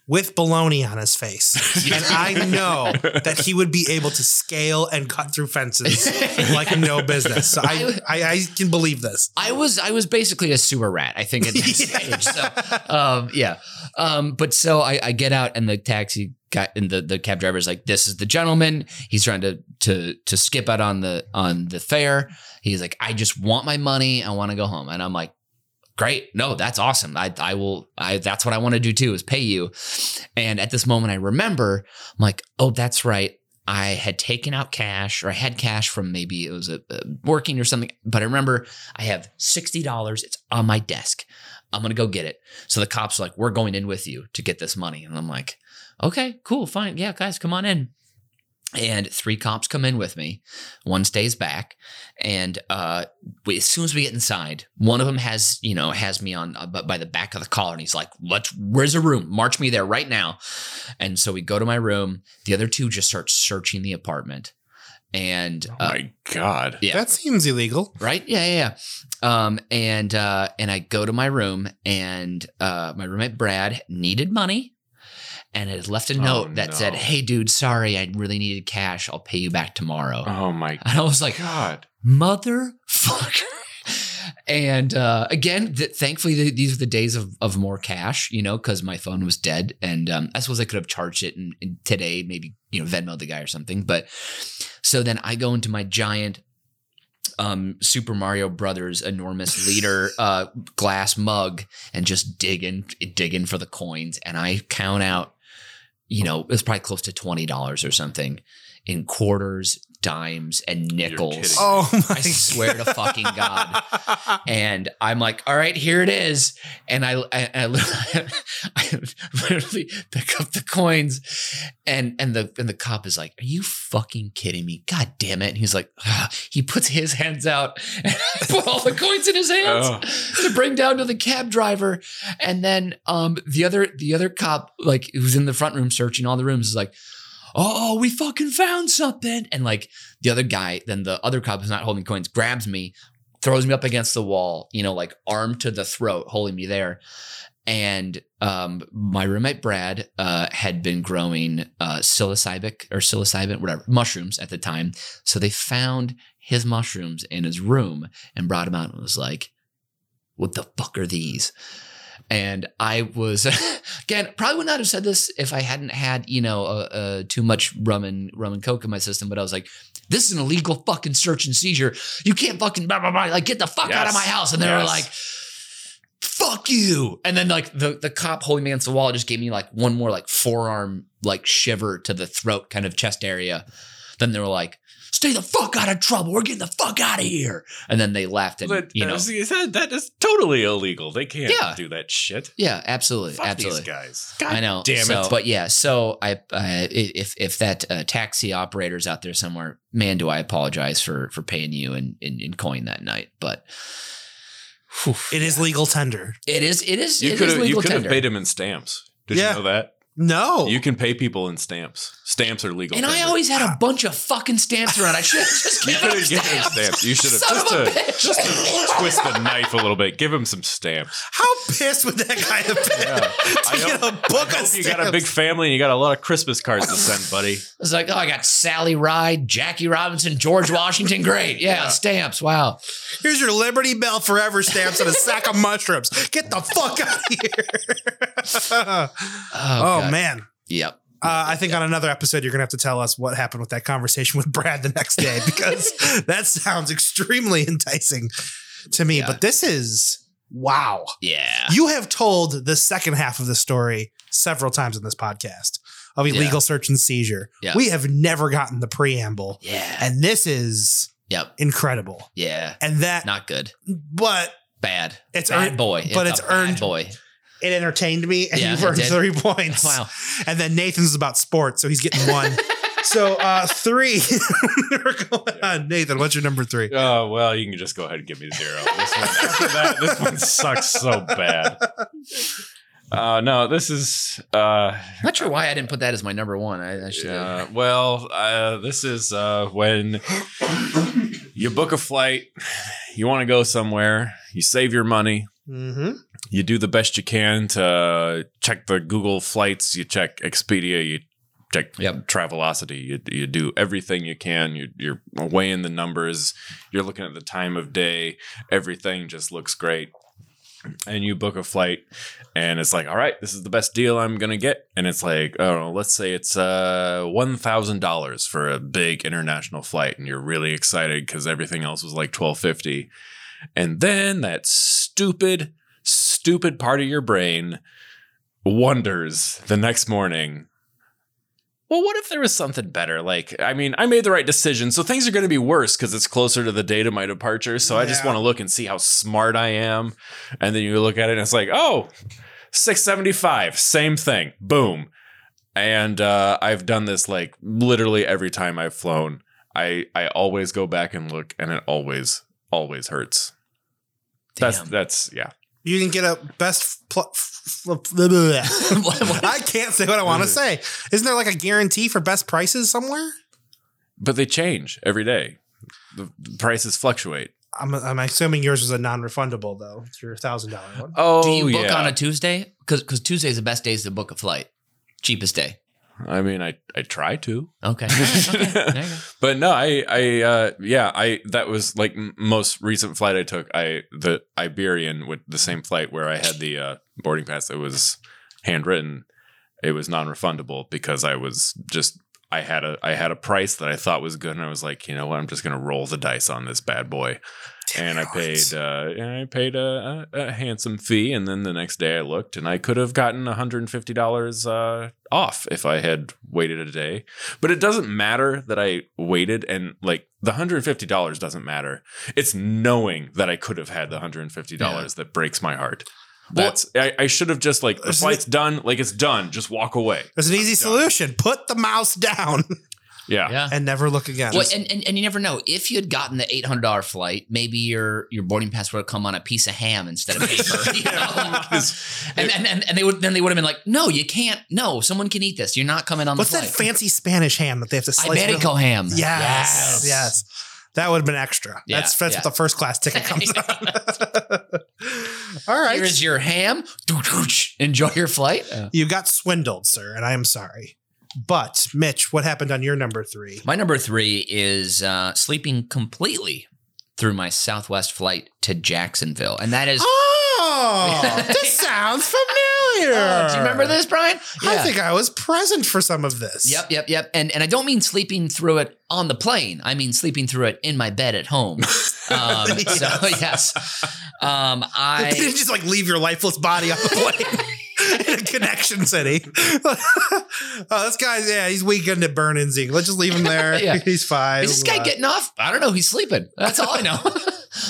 with baloney on his face. And I know that he would be able to scale and cut through fences like no business. So I, I, I can believe this. I was I was basically a sewer rat, I think, at that Yeah. stage. So um, yeah. Um, but so I, I get out and the taxi guy and the, the cab driver is like, this is the gentleman. He's trying to to to skip out on the on the fare. He's like, I just want my money. I want to go home. And I'm like, great. No, that's awesome. I I will I that's what I want to do too, is pay you. And at this moment I remember, I'm like, oh, that's right. I had taken out cash or I had cash from maybe it was a, a working or something, but I remember I have $60. It's on my desk. I'm to go get it. So the cops are like, we're going in with you to get this money. And I'm like, okay, cool, fine. Yeah, guys, come on in. And three cops come in with me. One stays back. And uh, we, as soon as we get inside, one of them has, you know, has me on uh, by the back of the collar. And he's like, let's, where's the room? March me there right now. And so we go to my room. The other two just start searching the apartment. And oh uh, my god. Yeah. That seems illegal. right yeah yeah yeah um and uh and i go to my room and uh my roommate brad needed money and it left a Oh, note that said hey dude sorry i really needed cash. I'll pay you back tomorrow. Oh my and i was like god. motherfucker. And uh, again, th- thankfully, th- these are the days of, of more cash, you know, because my phone was dead, and um, I suppose I could have charged it and, in today, maybe you know, Venmo the guy or something. But so then I go into my giant um, Super Mario Brothers enormous liter uh, glass mug and just digging digging for the coins, and I count out, you know, it was probably close to twenty dollars or something in quarters, dimes, and nickels. Oh my I swear to fucking God. And I'm like, all right, here it is. And I, I, I, literally, I literally pick up the coins, and and the and the cop is like, "Are you fucking kidding me? God damn it!" And he's like, he puts his hands out and I put all the coins in his hands Oh. to bring down to the cab driver. And then um the other the other cop, like who's in the front room searching all the rooms, is like, oh, we fucking found something. And like the other guy, then the other cop who's not holding coins grabs me, throws me up against the wall, you know, like arm to the throat, holding me there. And um, my roommate Brad uh, had been growing uh, psilocybic or psilocybin, whatever, mushrooms at the time. So they found his mushrooms in his room and brought him out and was like, "What the fuck are these?" And I was again probably would not have said this if I hadn't had you know uh, uh, too much rum and rum and coke in my system. But I was like, "This is an illegal fucking search and seizure. You can't fucking blah blah blah. Like get the fuck out of my house." And they were like, "Fuck you!" And then like the the cop holding me against the wall just gave me like one more like forearm like shiver to the throat kind of chest area. Then they were like. Stay the fuck out of trouble. We're getting the fuck out of here. And then they left and But, you know, uh, see, that, that is totally illegal. They can't Yeah. do that shit. yeah, absolutely, Fuck absolutely. these guys. God I know. Damn so, it. But yeah, so I uh, if if that uh, taxi operator's out there somewhere, man, do I apologize for for paying you in in, in coin that night. But whew, It is legal tender. it is it is you it could is have you legal could have paid him in stamps. Did Yeah. you know that? No. You can pay people in stamps. Stamps are legal. and I always had a bunch of fucking stamps around. I should have just You given him have given him stamps. stamps. You should have Son just of a to, bitch. just to twist the knife a little bit. Give him some stamps. How pissed would that guy have been Yeah. to I get hope- a book I of hope you got a big family and you got a lot of Christmas cards to send, buddy. It's like, oh, I got Sally Ride, Jackie Robinson, George Washington. Great, yeah, Yeah. stamps. Wow. Here's your Liberty Bell Forever stamps and a sack of mushrooms. Get the fuck out of here. Oh, oh man. Yep. Uh, I think on another episode, you're going to have to tell us what happened with that conversation with Brad the next day because that sounds extremely enticing to me. Yeah. But this is wow. Yeah. You have told the second half of the story several times in this podcast of Yeah. illegal search and seizure. Yeah. We have never gotten the preamble, Yeah. and this is Yep. incredible. Yeah. And that, Not good. but Bad. It's bad earned- boy. but it's bad earned- boy. It entertained me, and Yeah, you've earned three points. Wow. And then Nathan's about sports, so he's getting one. so uh three. We're going on. Nathan, what's your number three? Oh well, you can just go ahead and give me zero. This one, that, this one sucks so bad. Uh, no, this is uh, Not sure why I didn't put that as my number one. I, I should. yeah, well, uh, this is uh, when you book a flight, you want to go somewhere, you save your money, Mm-hmm. You do the best you can to check the Google flights, you check Expedia, you check Yep. Travelocity, you, you do everything you can. You, you're weighing the numbers, you're looking at the time of day, everything just looks great. And you book a flight, and it's like, all right, this is the best deal I'm gonna get. And it's like, I don't know, let's say it's uh one thousand dollars for a big international flight, and you're really excited because everything else was like twelve fifty. And then that stupid, stupid part of your brain wonders the next morning. Well, what if there was something better? Like, I mean, I made the right decision, so things are going to be worse because it's closer to the date of my departure. So I just want to look and see how smart I am. And then you look at it and it's like, oh, 675, same thing. Boom. And uh, I've done this like literally every time I've flown. I I always go back and look, and it always always hurts. That's that's yeah. You can get a best. Pl- I can't say what I want to say. Isn't there like a guarantee for best prices somewhere? But they change every day. The the prices fluctuate. I'm, I'm assuming yours was a non-refundable though. It's your thousand dollar one. Oh, Do you oh, book yeah. on a Tuesday? Because because Tuesday is the best days to book a flight. Cheapest day. I mean, I I try to. Okay. okay. There you go. but no, I, I, uh, yeah, I, that was like m- most recent flight I took. I, the Iberian with the same flight where I had the uh, boarding pass that was handwritten. It was non-refundable because I was just, I had a, I had a price that I thought was good, and I was like, you know what, I'm just gonna roll the dice on this bad boy, and I paid, uh, and I paid a, a, a handsome fee, and then the next day I looked, and I could have gotten 150 dollars uh, off if I had waited a day. But it doesn't matter that I waited and like the $150 doesn't matter. It's knowing that I could have had the $150 that breaks my heart. That's I, I should have just like the flight's done, like it's done. Just walk away. There's an easy solution. Put the mouse down Yeah. Yeah. and never look again. Well, and, and, and you never know. If you had gotten the eight hundred dollar flight, maybe your your boarding pass would have come on a piece of ham instead of paper. You know? and, and, and and they would then they would have been like, no, you can't. No, someone can eat this. You're not coming on What's the that fancy Spanish ham that they have to slice? real- Iberico ham. Yes, yes. That would have been extra. Yeah, that's that's yeah. what the first class ticket comes on. All right. Here's your ham. Enjoy your flight. you got swindled, sir, and I am sorry. But Mitch, what happened on your number three? My number three is uh, sleeping completely through my Southwest flight to Jacksonville, and that is. Oh, this sounds familiar. Oh, do you remember this, Brian? I think I was present for some of this. Yep, yep, yep. And and I don't mean sleeping through it on the plane. I mean sleeping through it in my bed at home. Um, So yes, um, I didn't just like leave your lifeless body on the plane in a connection city. oh, this guy's yeah, he's weekend at Bernanzing. Let's just leave him there. Yeah. He's fine. is this guy Uh, getting off? I don't know. He's sleeping. That's all I know.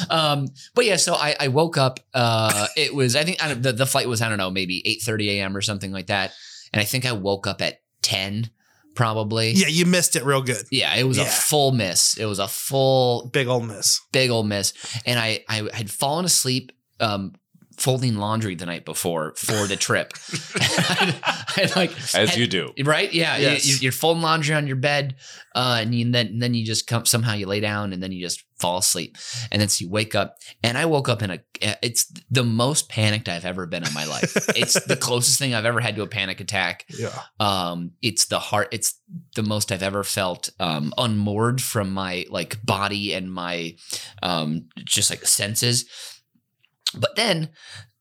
um, but yeah, so I, I woke up. Uh, it was I think I the the flight was I don't know maybe eight thirty a.m. or something like that, and I think I woke up at ten probably. Yeah, you missed it real good. Yeah, it was a full miss. It was a full Big old miss. big old miss. And I I had fallen asleep um folding laundry the night before for the trip. I, like As had- you do. Right? Yeah. Yes. You, you're folding laundry on your bed, uh, and, you, and then and then you just come somehow you lay down and then you just fall asleep, and then so you wake up. And I woke up in a. It's the most panicked I've ever been in my life. it's the closest thing I've ever had to a panic attack. Yeah. Um, it's the heart. It's the most I've ever felt um, unmoored from my like body and my um, just like senses. But then,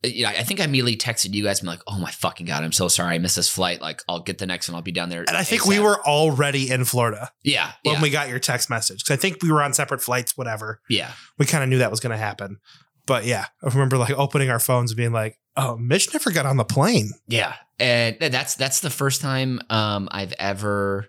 uh, you know, I think I immediately texted you guys and be like, "Oh my fucking god, I'm so sorry, I missed this flight. Like, I'll get the next one. I'll be down there." And I think ASAP." we were already in Florida yeah, when yeah, we got your text message. Because I think we were on separate flights, whatever. yeah. We kind of knew that was going to happen. But yeah, I remember like opening our phones and being like, oh, Mitch never got on the plane. Yeah, and that's that's the first time um, I've ever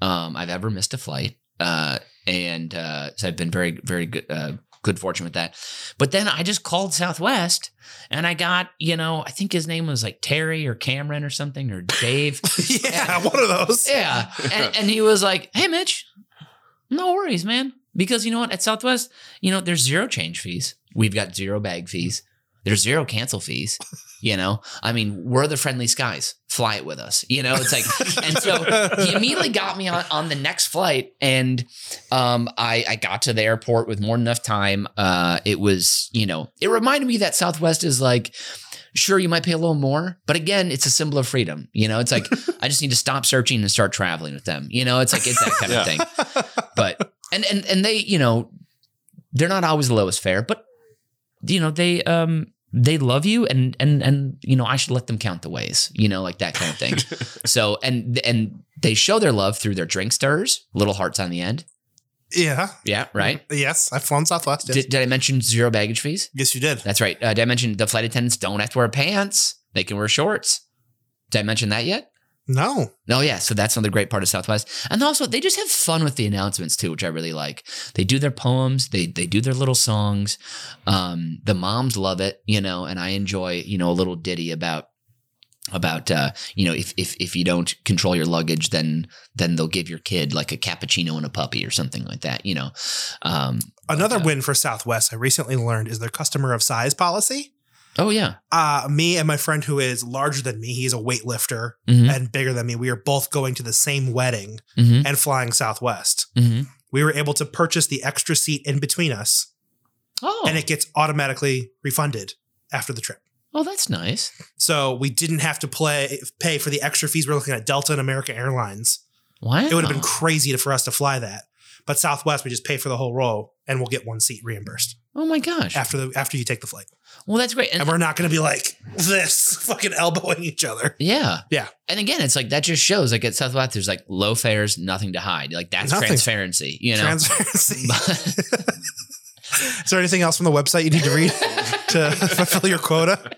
um, I've ever missed a flight, uh, and uh, so I've been very very good uh, good fortune with that. But then I just called Southwest, and I got you know I think his name was like Terry or Cameron or something or Dave. yeah, one of those. yeah, and, and he was like, "Hey, Mitch, no worries, man, because you know what? At Southwest, you know, there's zero change fees. We've got zero bag fees. There's zero cancel fees. You know, I mean, we're the friendly skies. Fly it with us. You know, it's like, and so he immediately got me on, on the next flight, and um, I I got to the airport with more than enough time. Uh, it was, you know, it reminded me that Southwest is like. Sure, you might pay a little more, but again, it's a symbol of freedom. You know, it's like I just need to stop searching and start traveling with them. You know, it's like it's that kind Yeah. of thing. But and and and they, you know, they're not always the lowest fare, but you know, they um they love you and and and you know, I should let them count the ways, you know, like that kind of thing. so and and they show their love through their drink stirrers, little hearts on the end. Yeah. Yeah, right. Yes. I've flown Southwest. Yes, Did, did I mention zero baggage fees? yes you did. That's right. Uh, did I mention the flight attendants don't have to wear pants? They can wear shorts. Did I mention that yet? No. Oh yeah, so that's another great part of Southwest, and also they just have fun with the announcements too, which I really like. They do their poems, they they do their little songs. Um, the moms love it, you know, and I enjoy you know a little ditty about about uh, you know if if if you don't control your luggage, then then they'll give your kid like a cappuccino and a puppy or something like that, you know. Um, Another Yeah. win for Southwest, I recently learned, is their customer of size policy. Oh yeah, Uh, me and my friend who is larger than me, he's a weightlifter Mhm. and bigger than me. We are both going to the same wedding hmm and flying Southwest. hmm We were able to purchase the extra seat in between us, Oh, and it gets automatically refunded after the trip. Oh, that's nice. So we didn't have to play pay for the extra fees. We're looking at Delta and American Airlines. Wow. It would have been crazy to, for us to fly that. But Southwest, we just pay for the whole row and we'll get one seat reimbursed Oh my gosh. after the after you take the flight. Well, that's great. And, And we're not going to be like this, fucking elbowing each other. yeah. Yeah. And again, it's like that just shows like at Southwest, there's like low fares, nothing to hide. Like that's Nothing. transparency, you know? Transparency. Is there anything else from the website you need to read to fulfill your quota?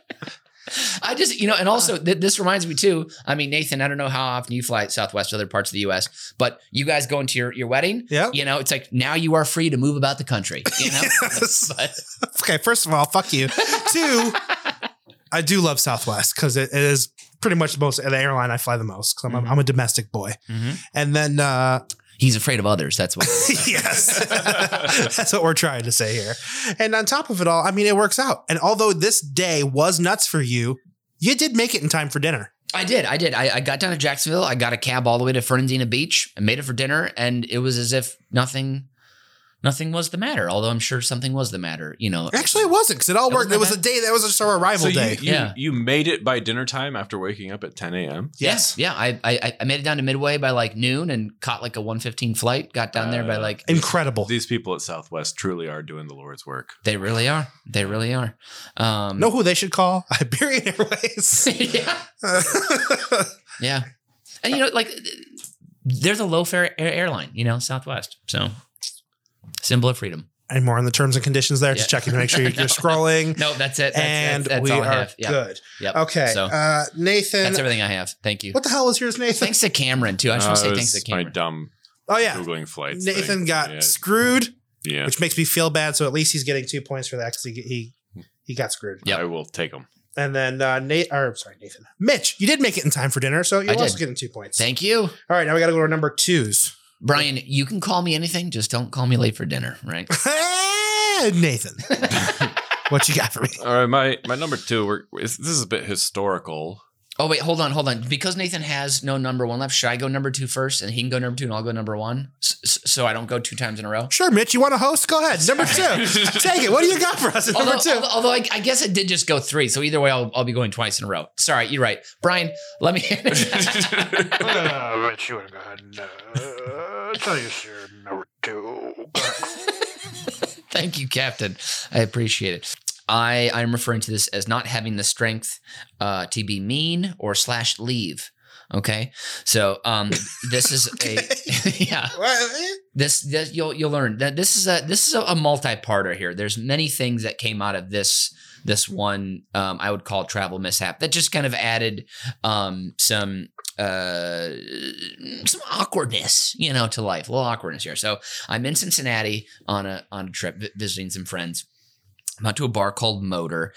I just, you know, and also th- this reminds me too. I mean, Nathan, I don't know how often you fly Southwest to other parts of the U.S., but you guys going to your, your wedding, Yeah. you know, it's like now you are free to move about the country, you know? Okay, first of all, fuck you. Two, I do love Southwest because it, it is pretty much the most the airline I fly the most because I'm, Mhm. I'm a domestic boy. And then, uh, he's afraid of others. That's what. yes, that's what we're trying to say here. And on top of it all, I mean, it works out. And although this day was nuts for you, you did make it in time for dinner. I did. I did. I, I got down to Jacksonville. I got a cab all the way to Fernandina Beach. I made it for dinner, and it was as if nothing, nothing was the matter. Although I'm sure something was the matter. You know, Actually, it wasn't because it all It worked. It was that a day that was just our arrival So day. you, Yeah. you made it by dinner time after waking up at 10 a.m. yes. Yeah, I, I I made it down to Midway by like noon and caught like a 115 flight. Got down there by Uh, like Incredible. These people at Southwest truly are doing the Lord's work. they really are. They really are. Um, know who they should call? Iberian Airways. yeah, yeah, and you know, like they're the low fare air- airline. You know, Southwest. So symbol of freedom. and more on the terms and conditions there. Just checking to make sure you're, No. you're scrolling. No, that's it. That's, and that's, that's we all I are have. Yep. good. Yep. Okay. So uh, Nathan. that's everything I have. Thank you. What the hell is yours, Nathan? Thanks to Cameron too. I just Uh, want to say thanks to Cameron. my dumb Oh, yeah. Googling flights. Nathan thing. got Yeah. screwed, yeah. which makes me feel bad. So at least he's getting two points for that because he, he he got screwed. Yeah, I will take them. And then uh, Nate, or sorry, Nathan, Mitch, you did make it in time for dinner, so you're I did. also getting two points. Thank you, All right, now we got to go to our number twos. Brian. You can call me anything. Just don't call me late for dinner, right? Nathan, what you got for me? All right, my my number two. We're, this is a bit historical. Oh wait, hold on, hold on. Because Nathan has no number one left, should I go number two first, and he can go number two, and I'll go number one, S- s- so I don't go two times in a row? Sure, Mitch, you want to host? Go ahead. Number two. Take it. What do you got for us at Although, number two? although, although I, I guess it did just go three, so either way, I'll, I'll be going twice in a row. Sorry, you're right, Brian. Let me. Uh, Mitch, you want to go ahead and uh, tell us your number two. Thank you, Captain. I appreciate it. I I'm referring to this as not having the strength uh, to be mean or slash leave. Okay, so um, this is a yeah. This, this you'll you'll learn that this is a this is a, a multi-parter here. There's many things that came out of this this one um, I would call travel mishap that just kind of added um, some uh, some awkwardness, you know, to life. A little awkwardness here. So I'm in Cincinnati on a on a trip visiting some friends. I'm out to a bar called Motor,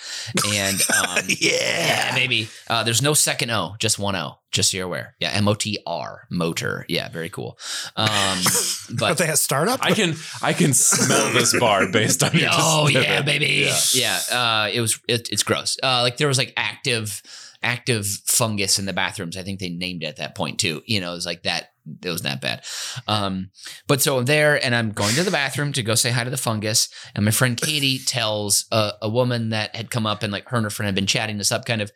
and um, yeah, yeah. maybe uh, there's no second O, just one O. Just so you're aware. Yeah, M O T R, Motor. Yeah, very cool. Um, But but they have startup? I can I can smell this bar based on your oh yeah, baby. Yeah. Yeah, uh, it was it, it's gross. Uh, like there was like active active fungus in the bathrooms. I think they named it at that point too. You know, it was like that. It was that bad. Um, but so I'm there and I'm going to the bathroom to go say hi to the fungus. And my friend Katie tells a, a woman that had come up and like her and her friend had been chatting this up kind of.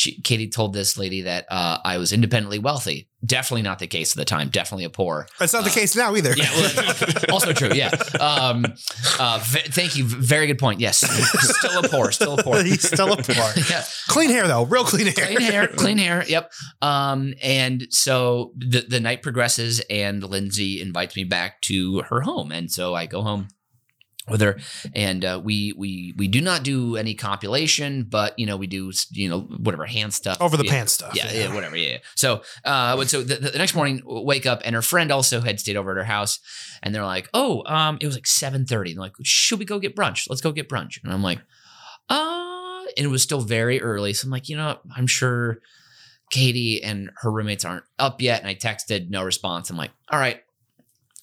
She, Katie told this lady that uh, I was independently wealthy. Definitely not the case at the time. Definitely a poor. That's not the case now either. Yeah, well, also true. Yeah. Um, uh, v- thank you. Very good point. Yes, still a poor. Still a poor. He's still a poor. yeah. Clean hair though, real clean hair. Clean hair. Clean hair. Yep. Um, and so the the night progresses, and Lindsay invites me back to her home, and so I go home with her and uh, we we we do not do any copulation but you know we do you know whatever hand stuff Over the Yeah. pants stuff. yeah, yeah, whatever. Yeah. yeah. So, uh, so the, the next morning, wake up, and her friend also had stayed over at her house, and they're like, "Oh, um, it was like seven thirty. They're like, should we go get brunch? Let's go get brunch." And I'm like, "Uh," and it was still very early, so I'm like, you know? I'm sure Katie and her roommates aren't up yet, and I texted, no response. I'm like, all right.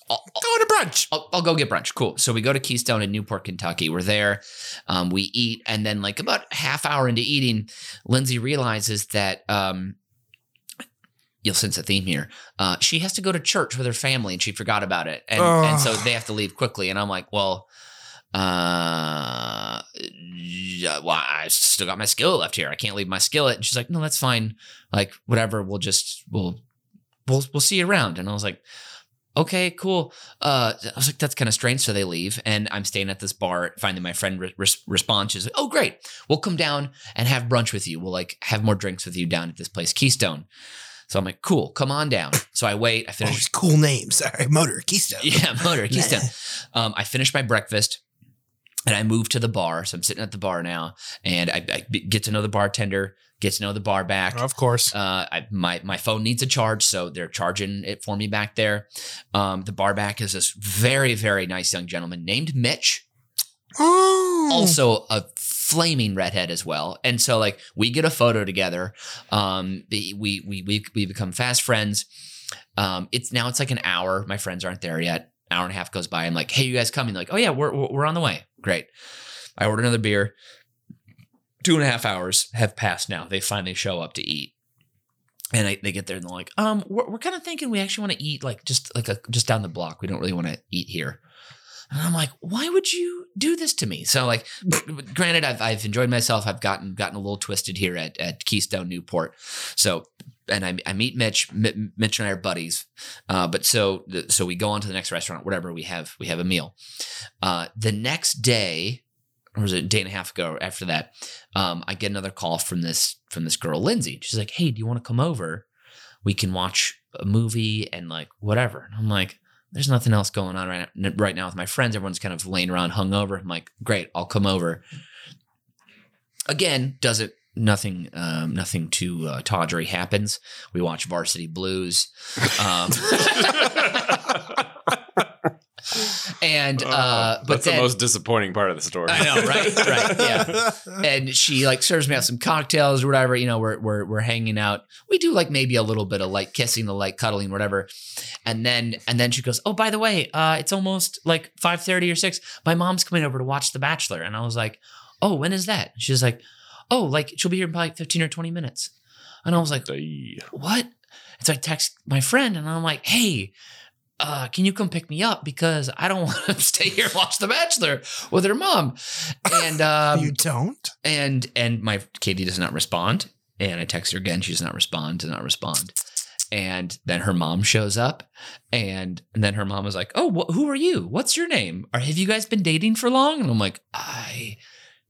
I'll, I'll- Going to brunch. I'll, I'll go get brunch. Cool. So we go to Keystone in Newport, Kentucky. We're there. Um, we eat, and then like about half hour into eating, Lindsay realizes that um, you'll sense a theme here. Uh, she has to go to church with her family, and she forgot about it, and and so they have to leave quickly. And I'm like, well. Uh, uh, well, I still got my skillet left here. I can't leave my skillet. And she's like, no, that's fine. Like, whatever. We'll just, we'll, we'll, we'll see you around. And I was like, okay, cool. Uh, I was like, that's kind of strange. So they leave, and I'm staying at this bar. Finally, my friend re- res- responds. She's like, oh, great. We'll come down and have brunch with you. We'll like have more drinks with you down at this place, Keystone. So I'm like, cool, come on down. So I wait. I Oh, finish. cool names. Sorry, Motor Keystone. Yeah, motor Keystone. Um, I finish my breakfast and I move to the bar. So I'm sitting at the bar now, and I, I get to know the bartender, get to know the bar back. Of course. Uh, I, my my phone needs a charge, so they're charging it for me back there. Um, the bar back is this very very nice young gentleman named Mitch, Oh. also a flaming redhead as well. And so like we get a photo together. Um, we we we we become fast friends. Um, it's now it's like an hour. My friends aren't there yet. Hour and a half goes by. I'm like, hey, you guys coming? Like, oh yeah, we're we're we're on the way. Great. I order another beer. Two and a half hours have passed now. They finally show up to eat. And I, they get there and they're like, um, we're, we're kind of thinking we actually want to eat like just like a just down the block. We don't really want to eat here. And I'm like, why would you do this to me? So like, granted, I've I've enjoyed myself. I've gotten gotten a little twisted here at at Keystone Newport. So and I, I meet Mitch. Mi- Mitch and I are buddies. Uh, but so so we go on to the next restaurant. Whatever we have we have a meal. Uh, the next day, or was it a day and a half ago? After that, um, I get another call from this from this girl Lindsay. She's like, "Hey, do you want to come over? We can watch a movie and like whatever." And I'm like there's nothing else going on right now, right now with my friends. Everyone's kind of laying around hungover. I'm like, great, I'll come over. Again, does it? Nothing, um, nothing too uh, tawdry happens. We watch Varsity Blues, um, and uh, but That's then the most disappointing part of the story. I know, right, right, yeah and she like serves me out some cocktails or whatever. You know, we're we're we're hanging out. We do like maybe a little bit of like kissing, the like cuddling, whatever. And then and then she goes, "Oh, by the way, uh, it's almost like five thirty or six. My mom's coming over to watch The Bachelor." And I was like, "Oh, when is that?" She's like, "Oh, like she'll be here in probably fifteen or twenty minutes." And I was like, what? And so I text my friend and I'm like, hey, uh, can you come pick me up? Because I don't want to stay here and watch The Bachelor with her mom. And um, you don't? and and my Katie does not respond. And I text her again. She does not respond, does not respond. And then her mom shows up, and, and then her mom was like, "Oh, wh- who are you? What's your name? Or have you guys been dating for long?" And I'm like, "I,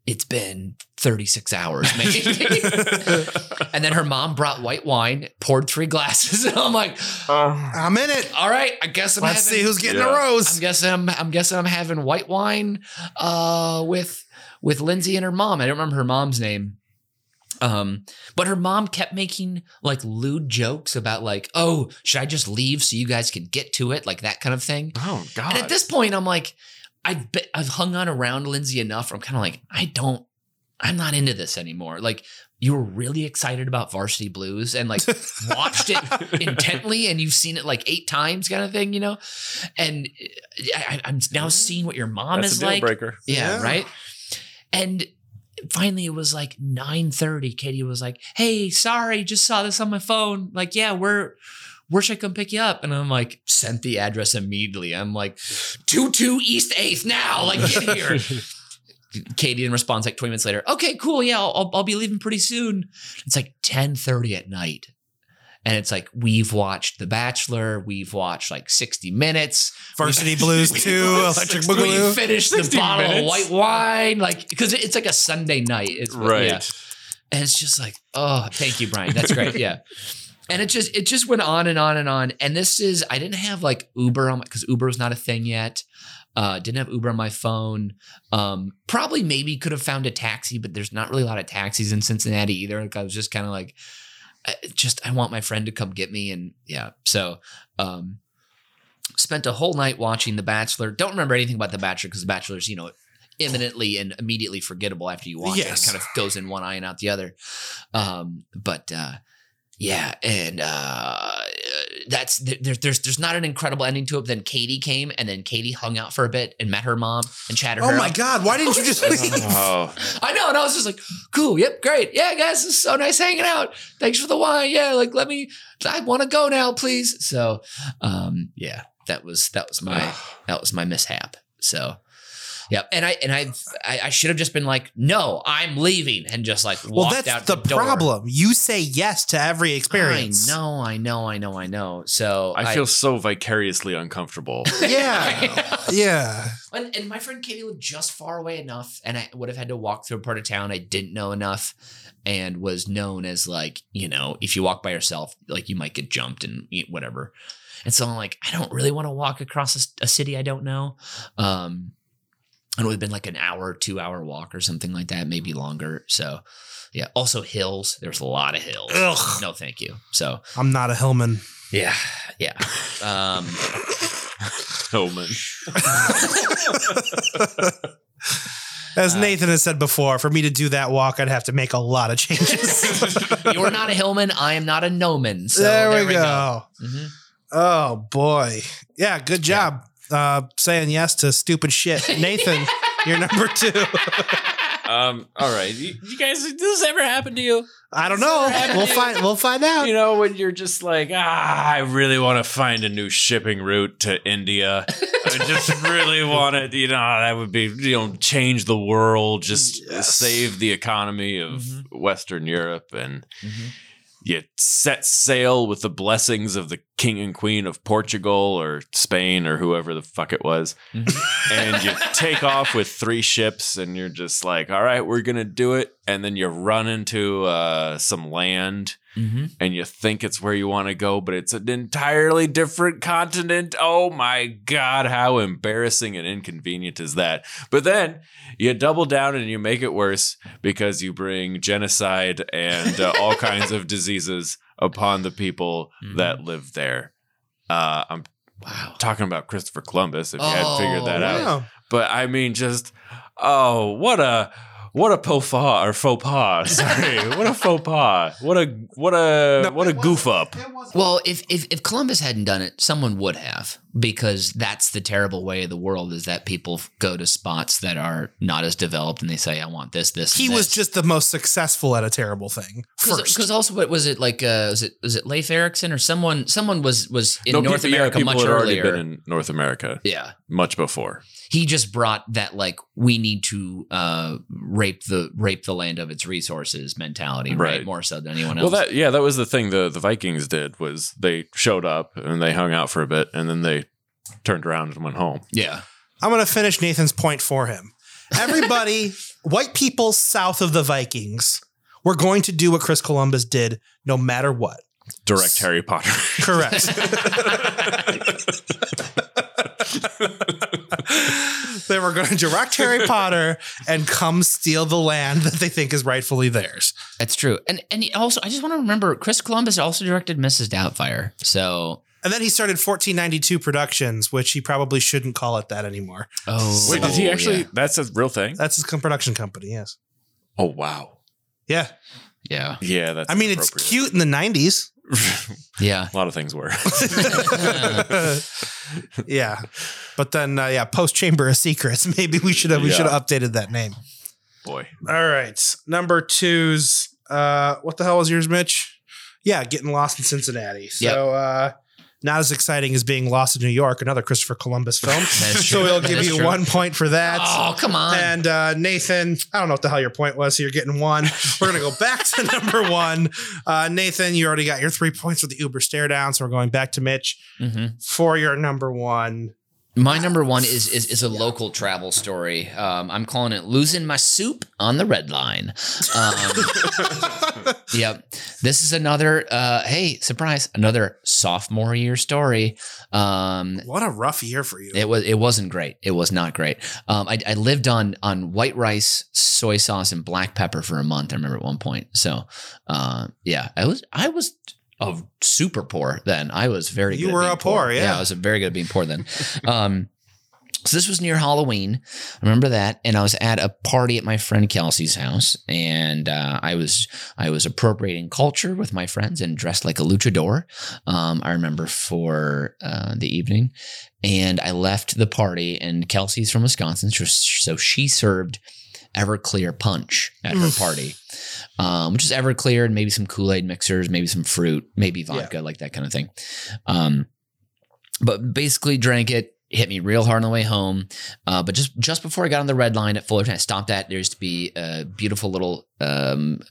it's been 36 hours, maybe." and then her mom brought white wine, poured three glasses, and I'm like, I'm in it. "All right, I guess I'm Let's having, see who's getting Yeah. a I'm rose. guessing I'm, I'm guessing I'm having white wine uh, with with Lindsay and her mom. I don't remember her mom's name. Um, but her mom kept making like lewd jokes about like, oh, should I just leave so you guys can get to it, like that kind of thing. Oh God. And at this point, I'm like, I've be- I've hung on around Lindsay enough. I'm kind of like, I don't, I'm not into this anymore. Like, you were really excited about Varsity Blues and like watched it intently, and you've seen it like eight times, kind of thing, you know. And I, I- I'm now seeing what your mom That's is like. breaker. Yeah, Yeah. right. And finally, it was like 9:30. Katie was like, "Hey, sorry, just saw this on my phone. Like, yeah, we're." Where should I come pick you up? And I'm like, sent the address immediately. I'm like, 22 East 8th now. Like, get here. Katie in response like 20 minutes later, okay, cool. Yeah, I'll, I'll, I'll be leaving pretty soon. It's like 10:30 at night. And it's like, we've watched The Bachelor. We've watched like 60 Minutes. Varsity Blues 2, Electric We Boogaloo. finished the 60 bottle of white wine, like because it's like a Sunday night. It's Right. yeah. and it's just like, oh, thank you, Brian. That's great. Yeah, and it just it just went on and on and on. And this is I didn't have like Uber on because Uber was not a thing yet. Uh, didn't have Uber on my phone. Um, probably maybe could have found a taxi, but there's not really a lot of taxis in Cincinnati either. Like I was just kind of like, I, just I want my friend to come get me, and yeah. So, um, spent a whole night watching The Bachelor. Don't remember anything about The Bachelor because The Bachelor's you know imminently and immediately forgettable after you watch it. Yes. It kind of goes in one eye and out the other. Um, but uh, yeah, and uh, that's there- there's there's there's not an incredible ending to it. Then Katie came, and then Katie hung out for a bit and met her mom and chatted Oh her. my up. God. Why didn't you just leave? Oh, I know, and I was just like, "Cool, yep, great, yeah, guys, it's so nice hanging out. Thanks for the wine. Yeah, like let me, I want to go now, please." So, um, yeah, that was that was my that was my mishap. So, Yep. And I and I I, I should have just been like, no, I'm leaving, and just like Well, walked that's out the, door. problem. You say yes to every experience. I know, I know, I know, I know. So I feel so vicariously uncomfortable. Yeah. yeah. And, and my friend Katie lived just far away enough, and I would have had to walk through a part of town I didn't know enough, and was known as like, you know, if you walk by yourself, like you might get jumped and whatever. And so I'm like, I don't really want to walk across a city I don't know. Um, and it would have been like an hour, two hour walk or something like that, maybe longer. So, yeah. Also, hills. There's a lot of hills. Ugh. No, thank you. So, I'm not a Hillman. yeah, yeah. Um, oh man. As Uh, Nathan has said before, for me to do that walk, I'd have to make a lot of changes. you're not a Hillman. I am not a gnomon. So there, we go. Mhm. Oh boy. Yeah, good job. Uh saying yes to stupid shit. Nathan, you're number two. Um, all right. You, you guys, did this ever happen to you? I don't know. We'll find we'll find out. You know, when you're just like, ah, I really want to find a new shipping route to India. I just really want to, you know, that would be, you know, change the world, just Yes. save the economy of Mhm. Western Europe. And Mhm. you set sail with the blessings of the king and queen of Portugal or Spain or whoever the fuck it was. Mhm. and you take off with three ships and you're just like all right we're gonna do it and then you run into uh, some land Mhm. and you think it's where you want to go but it's an entirely different continent oh my god how embarrassing and inconvenient is that but then you double down and you make it worse because you bring genocide and uh, all kinds of diseases upon the people Mhm. that live there uh, i'm Wow. talking about christopher columbus if you hadn't figured that Oh, out but I mean, just oh, what a what a faux pas or faux pas. Sorry, what a faux pas. What a what a No, what a goof up. Well, if, if if Columbus hadn't done it, someone would have, because that's the terrible way of the world is that people go to spots that are not as developed and they say, "I want this, this." he and was this." just the most successful at a terrible thing. First. because also what was it like? Uh, was it was it Leif Erikson or someone? Someone was was in No, North people, yeah, America people much had already earlier. been in North America yeah, much before. He just brought that like we need to uh, rape the rape the land of its resources mentality, right? Right. More so than anyone else. Well, that yeah, that was the thing the the Vikings did was they showed up and they hung out for a bit and then they turned around and went home. yeah. I'm going to finish Nathan's point for him. Everybody, white people south of the Vikings, were going to do what Chris Columbus did no matter what. Direct Harry Potter. Correct. they were going to direct Harry Potter and come steal the land that they think is rightfully theirs. That's true. And and he also I just want to remember Chris Columbus also directed Mrs. Doubtfire. So And then he started 1492 Productions, which he probably shouldn't call it that anymore. oh Wait, did he actually? yeah. That's a real thing. That's his production company, yes. Oh wow. Yeah. Yeah. Yeah, that's. I mean, it's cute in the 90s. Yeah. a lot of things were. yeah. But then, uh, yeah, post Chamber of Secrets. Maybe we should have we Yeah. should have updated that name. Boy. All right. Number two's uh what the hell was yours, Mitch? Yeah, getting lost in Cincinnati. So uh not as exciting as being lost in New York, another Christopher Columbus film. So we'll give you true. one point for that. Oh, come on. And uh, Nathan, I don't know what the hell your point was, so you're getting one. We're gonna go back to number one. Uh, Nathan, you already got your three points with the Uber stare down, so we're going back to Mitch Mhm. for your number one. My number one is is, is a local travel story. Um, I'm calling it "Losing My Soup on the Red Line." Um, yep, this is another. Uh, hey, surprise! Another sophomore year story. Um, What a rough year for you. it was it wasn't great. It was not great. Um, I, I lived on on white rice, soy sauce, and black pepper for a month. I remember at one point. So, uh, yeah, I was I was of super poor then. I was very. You were a poor, yeah. I was very good at being poor then. Um, so this was near Halloween. I remember that, and I was at a party at my friend Kelsey's house, and uh, I was I was appropriating culture with my friends and dressed like a luchador. Um, I remember for uh, the evening, and I left the party. And Kelsey's from Wisconsin, so she served Everclear punch at her party, um, which is Everclear and maybe some Kool Aid mixers, maybe some fruit, maybe vodka, like that kind of thing. Um, but basically drank it, hit me real hard on the way home. Uh, but just just before I got on the red line at Fullerton, I stopped at there used to be a beautiful little um,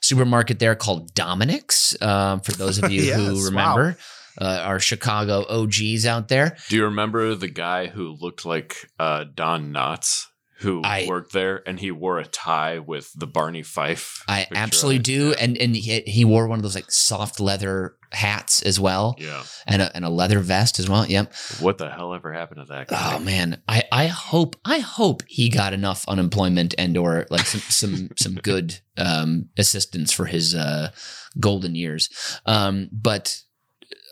supermarket there called Dominick's. Um, for those of you Yes, who wow. remember. Uh, our Chicago OGs out there. Do you remember the guy who looked like uh, Don Knotts who I- worked there and he wore a tie with the Barney Fife? I absolutely do, and and he, he wore one of those like soft leather hats as well, Yeah. and a, and a leather vest as well. Yep. What the hell ever happened to that guy? Oh man, I I hope I hope he got enough unemployment and or like some some some good um, assistance for his uh, golden years. Um, but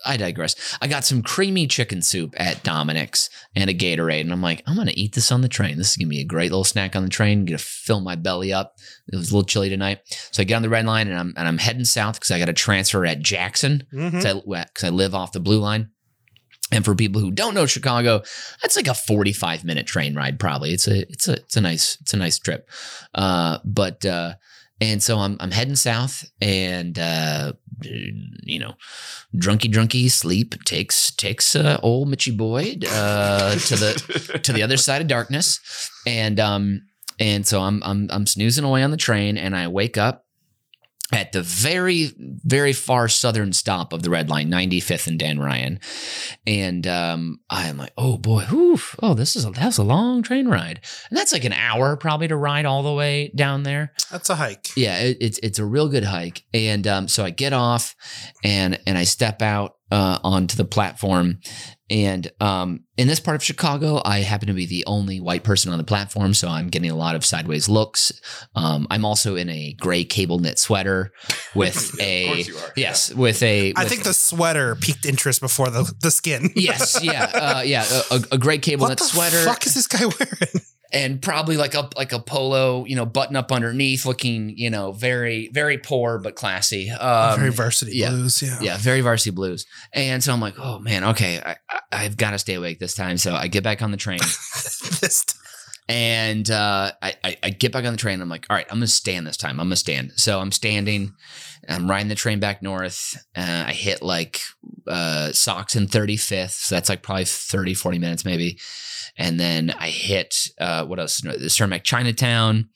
I digress. I got some creamy chicken soup at Dominick's and a Gatorade, and I'm like, I'm gonna eat this on the train. This is gonna be a great little snack on the train. Gonna fill my belly up. It was a little chilly tonight, so I get on the red line and I'm and I'm heading south because I got to transfer at Jackson because I, live off the blue line. And for people who don't know Chicago, that's like a 45 minute train ride, probably. It's a it's a it's a nice it's a nice trip. Uh, but uh, and so I'm I'm heading south, and uh, you know, drunky drunky sleep takes takes uh, old Mitchy Boyd uh, to the to the other side of darkness, and um and so I'm I'm I'm snoozing away on the train, and I wake up at the very very far southern stop of the red line 95th and dan ryan. And um i'm like oh boy whew, oh this is a that's a long train ride. And that's like an hour probably to ride all the way down there. That's a hike. yeah it, it's it's a real good hike. And um so i get off and and i step out uh onto the platform and um in this part of chicago i happen to be the only white person on the platform so i'm getting a lot of sideways looks um i'm also in a gray cable knit sweater with Yeah, a of course you are. yes with a I with- think the sweater piqued interest before the, the skin. yes yeah uh, yeah a, a- a gray cable What knit the sweater fuck is this guy wearing? And probably like a like a polo, you know, button up underneath, looking, you know, very very poor but classy. Um, Very varsity yeah. blues. Yeah. yeah, very varsity blues. And so I'm like, oh man, okay, I, I, I've got to stay awake this time. So I get back on the train, this and uh, I, I I get back on the train. I'm like, all right, I'm gonna stand this time. I'm gonna stand. So I'm standing. I'm riding the train back north. Uh, I hit like uh, Sox and 35th. So that's like probably 30, 40 minutes maybe. And then I hit uh, what else? The Cermak Chinatown.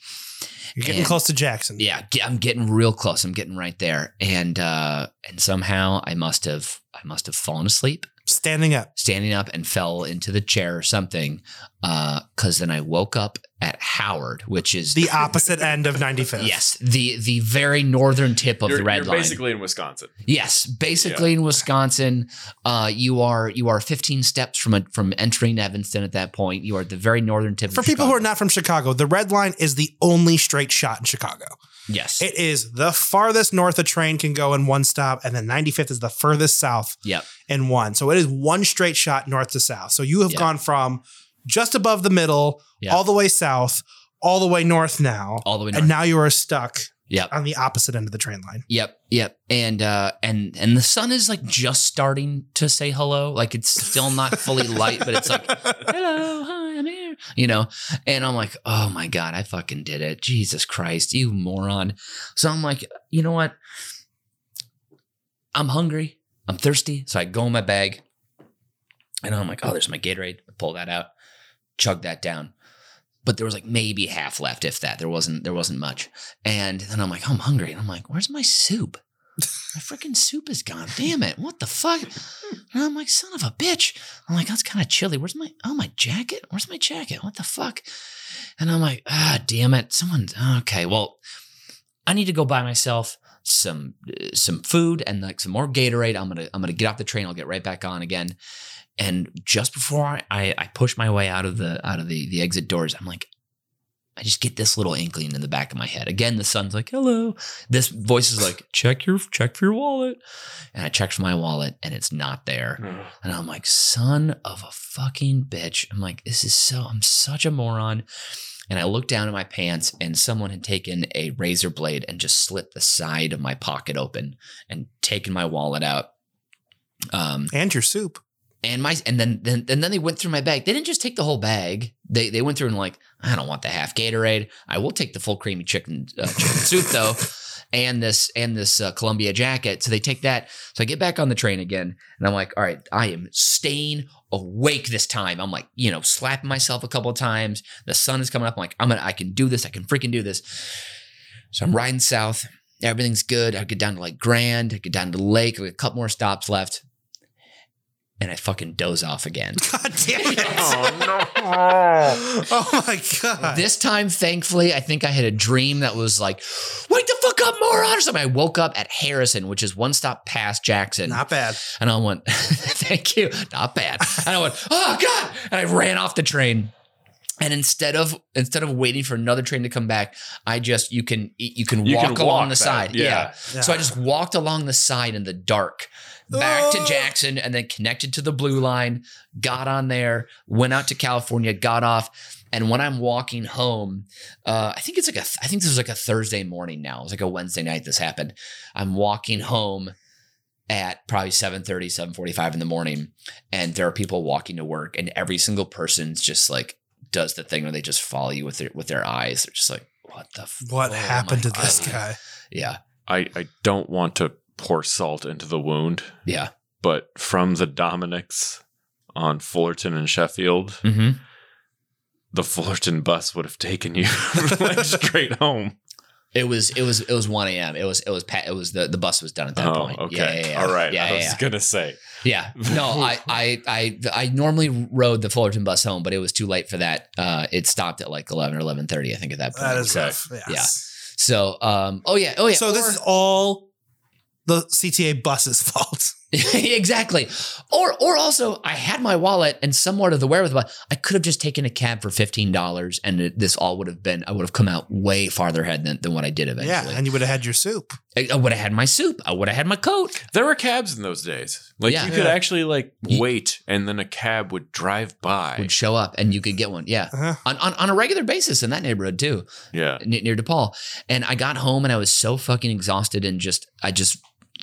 You're getting And- close to Jackson. Yeah, I'm getting real close. I'm getting right there. And uh, and somehow I must have I must have fallen asleep Standing up. standing up and fell into the chair or something. Because then I woke up at Howard, which is The opposite end of 95th. yes, the the very northern tip of you're the red you're line. basically in Wisconsin. yes, basically in Wisconsin, uh, you are you are 15 steps from a, from entering Evanston at that point. You are at the very northern tip. For of people who are not from Chicago, the red line is the only straight shot in Chicago. Yes, It is the farthest north a train can go in one stop, and then 95th is the furthest south yep, in one. So it is one straight shot north to south. So you have Yeah. gone from just above the middle, Yeah. all the way south, all the way north now. all the way north. And now you are stuck Yep. on the opposite end of the train line. Yep, yep, and uh, and and the sun is like just starting to say hello. Like it's still not fully light, but it's like hello, hi, I'm here. You know, and I'm like, oh my god, I fucking did it, Jesus Christ, you moron. So I'm like, you know what? I'm hungry, I'm thirsty, so I go in my bag, and I'm like, oh, there's my Gatorade. I pull that out, chug that down. But there was like maybe half left, if that. There wasn't. There wasn't much. And then I'm like, oh, I'm hungry. And I'm like, where's my soup? My freaking soup is gone. Damn it. What the fuck? And I'm like, son of a bitch. I'm like, that's kind of chilly. Where's my, oh, my jacket? Where's my jacket? What the fuck? And I'm like, ah, damn it. Someone, okay, well, I need to go buy myself some uh, some food and like some more Gatorade. I'm gonna I'm gonna get off the train. I'll get right back on again. And just before I, I, I push my way out of the out of the the exit doors, I'm like, I just get this little inkling in the back of my head. Again, the sun's like, hello. This voice is like, check your check for your wallet. And I check for my wallet and it's not there. And I'm like, son of a fucking bitch. I'm like, this is so, I'm such a moron. And I look down at my pants and someone had taken a razor blade and just slit the side of my pocket open and taken my wallet out. Um, And your soup. And my and then then and then they went through my bag. They didn't just take the whole bag. They they went through and like I don't want the half Gatorade. I will take the full creamy chicken uh, chicken soup though. and this and this uh, Columbia jacket. So they take that. So I get back on the train again, and I'm like, all right, I am staying awake this time. I'm like, you know, slapping myself a couple of times. The sun is coming up. I'm like, I'm gonna, I can do this. I can freaking do this. So I'm riding south. Everything's good. I get down to like Grand. I get down to the lake. I got a couple more stops left. And I fucking doze off again. God damn it. Oh no. Oh my god. This time, thankfully, I think I had a dream that was like, wake the fuck up, moron, or something. I woke up at Harrison, which is one stop past Jackson. Not bad. and I went, thank you, not bad. And I went, oh God. And I ran off the train. And instead of instead of waiting for another train to come back, I just you can you can You walk can along walk the that, side. yeah. Yeah. So I just walked along the side in the dark back to Oh. Jackson and then connected to the blue line, got on there, went out to California, got off. And when I'm walking home, uh, I think it's like a, I think this was like a Thursday morning now. It was like a Wednesday night this happened. I'm walking home at probably 7.30, 7.45 in the morning. And there are people walking to work and every single person's just like does the thing where they just follow you with their, with their eyes. They're just like, what the, f- What oh happened to my this guy? Yeah. I, I don't want to pour salt into the wound, Yeah. but from the Dominick's on Fullerton and Sheffield, Mm-hmm. the Fullerton bus would have taken you like straight home. It was it was it was one a.m. It was it was it was the the bus was done at that oh, point. okay. Yeah, yeah, yeah. All right. Yeah, I yeah, was yeah. gonna say. Yeah. No, I, I I I normally rode the Fullerton bus home, but it was too late for that. Uh, it stopped at like eleven or eleven thirty, I think, at that point. That is so, rough. Yes. yeah. So, um, oh yeah, oh yeah. So this is all the CTA bus's fault. exactly. Or or also, I had my wallet and somewhat of the wherewithal. I could have just taken a cab for fifteen dollars, and it, this all would have been. I would have come out way farther ahead than, than what I did eventually. Yeah, and you would have had your soup. I, I would have had my soup. I would have had my coat. There were cabs in those days. Like Yeah. you could Yeah. actually like wait and then a cab would drive by. Would show up, and you could get one. Yeah. Uh-huh. on, on, on a regular basis in that neighborhood too, yeah. ne- near DePaul. And I got home and I was so fucking exhausted and just I just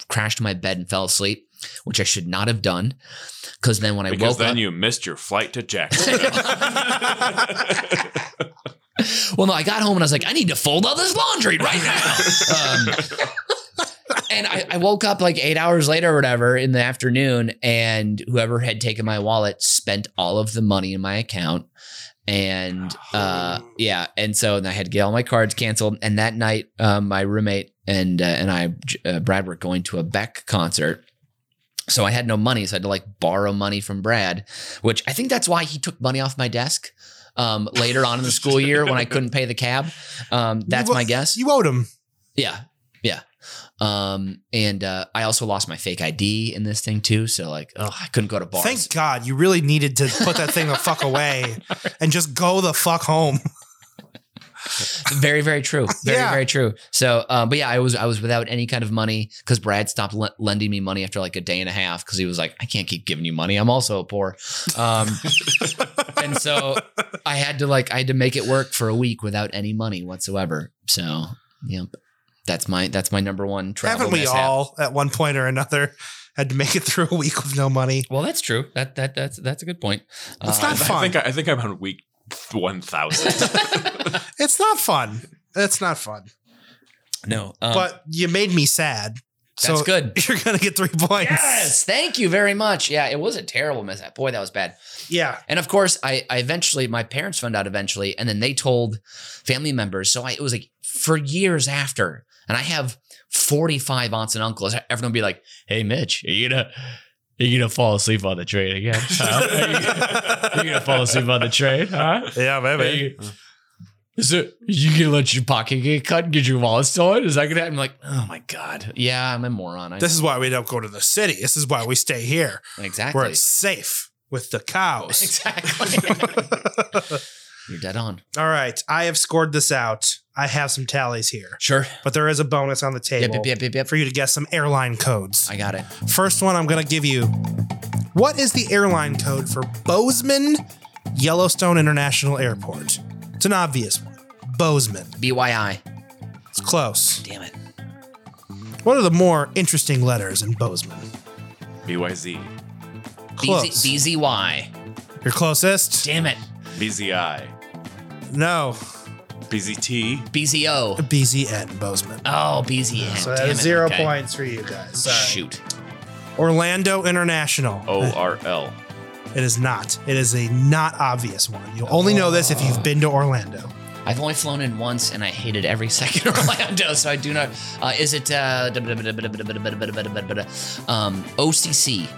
crashed my bed and fell asleep, which I should not have done. Because then when I Because woke then up, you missed your flight to Jackson. well, no, I got home and I was like, I need to fold all this laundry right now. um, and I, I woke up like eight hours later or whatever in the afternoon, and whoever had taken my wallet spent all of the money in my account. And uh, yeah, and so then I had to get all my cards canceled. And that night, um, my roommate and uh, and I, uh, Brad, were going to a Beck concert. So I had no money, so I had to like borrow money from Brad, which I think that's why he took money off my desk um, later on in the school year when I couldn't pay the cab. Um, that's You- my guess. You owed him. Yeah. Yeah. Um, and uh, I also lost my fake ID in this thing too. So like, oh, I couldn't go to bars. Thank God you really needed to put that thing the fuck away and just go the fuck home. very, very true. Very, Yeah. very true. So, um, but yeah, I was I was without any kind of money because Brad stopped le- lending me money after like a day and a half because he was like, I can't keep giving you money. I'm also poor. Um, and so I had to like I had to make it work for a week without any money whatsoever. So, yep. That's my that's my number one travel Haven't we mishap. all at one point or another had to make it through a week with no money? Well, that's true. That that that's that's a good point. It's Uh, not I fun. think I think I'm on a week one thousand. It's not fun. It's not fun. no, um, but you made me sad. So that's good. You're gonna get three points. Yes, thank you very much. Yeah, it was a terrible mishap. Boy, that was bad. Yeah. And of course, I, I eventually, my parents found out eventually, and then they told family members. So I, it was like for years after, and I have 45 aunts and uncles. Everyone would be like, "Hey, Mitch, are you gonna, are gonna fall asleep on the train again? Huh? You're gonna fall asleep on the train? Huh? Yeah, maybe. you- Is it you gonna let your pocket get cut and get your wallet stolen? Is that gonna happen? I'm like, oh my god, yeah, I'm a moron. I This is why we don't go to the city. This is why we stay here, exactly where it's safe with the cows. exactly. You're dead on. All right, I have scored this out. I have some tallies here, Sure. but there is a bonus on the Yep, table yep, yep, yep, yep. for you to guess some airline codes. I got it. First one I'm going to give you. What is the airline code for Bozeman Yellowstone International Airport? It's an obvious one. Bozeman. BYI. It's close. Damn it. What are the more interesting letters in Bozeman? BYZ, Close. BZ, BZY. Your closest? Damn it. BZI. No. BZT. BZO. BZN Bozeman. Oh, BZN. So that Damn is it, zero okay. points for you guys. Sorry. Shoot. Orlando International. O R L. It is not. It is a not obvious one. You'll only know this if you've been to Orlando. I've only flown in once, and I hated every second of Orlando, so I do not. Uh, is it uh, um, OCC?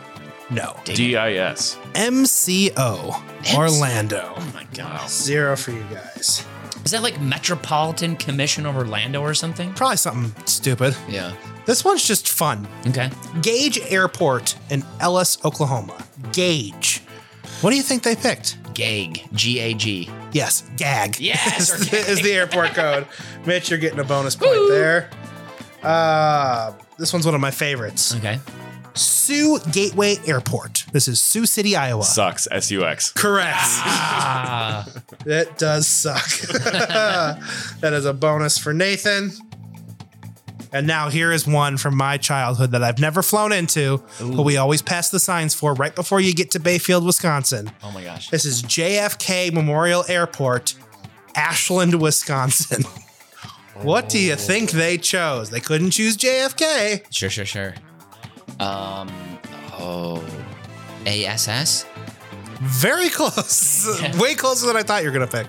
No. Dang it. DIS. MCO Orlando. Oh my gosh. Zero for you guys. Is that like Metropolitan Commission of Orlando or something? Probably something stupid. Yeah. This one's just fun. Okay. Gage Airport in Ellis, Oklahoma. Gage. What do you think they picked? GAG. G A G. Yes, GAG. Yes, is, the, is the airport code. Mitch, you're getting a bonus point there. Uh, this one's one of my favorites. Okay. Sioux Gateway Airport. This is Sioux City, Iowa. Sucks. S U X. Correct. Ah. It does suck. that is a bonus for Nathan. And now here is one from my childhood that I've never flown into, but we always pass the signs for right before you get to Bayfield, Wisconsin. oh my gosh. This is JFK Memorial Airport, Ashland, Wisconsin. What do you think they chose? They couldn't choose JFK. Sure, sure, sure. Um. Oh. ASS. Very close. Yeah. Way closer than I thought you were gonna pick.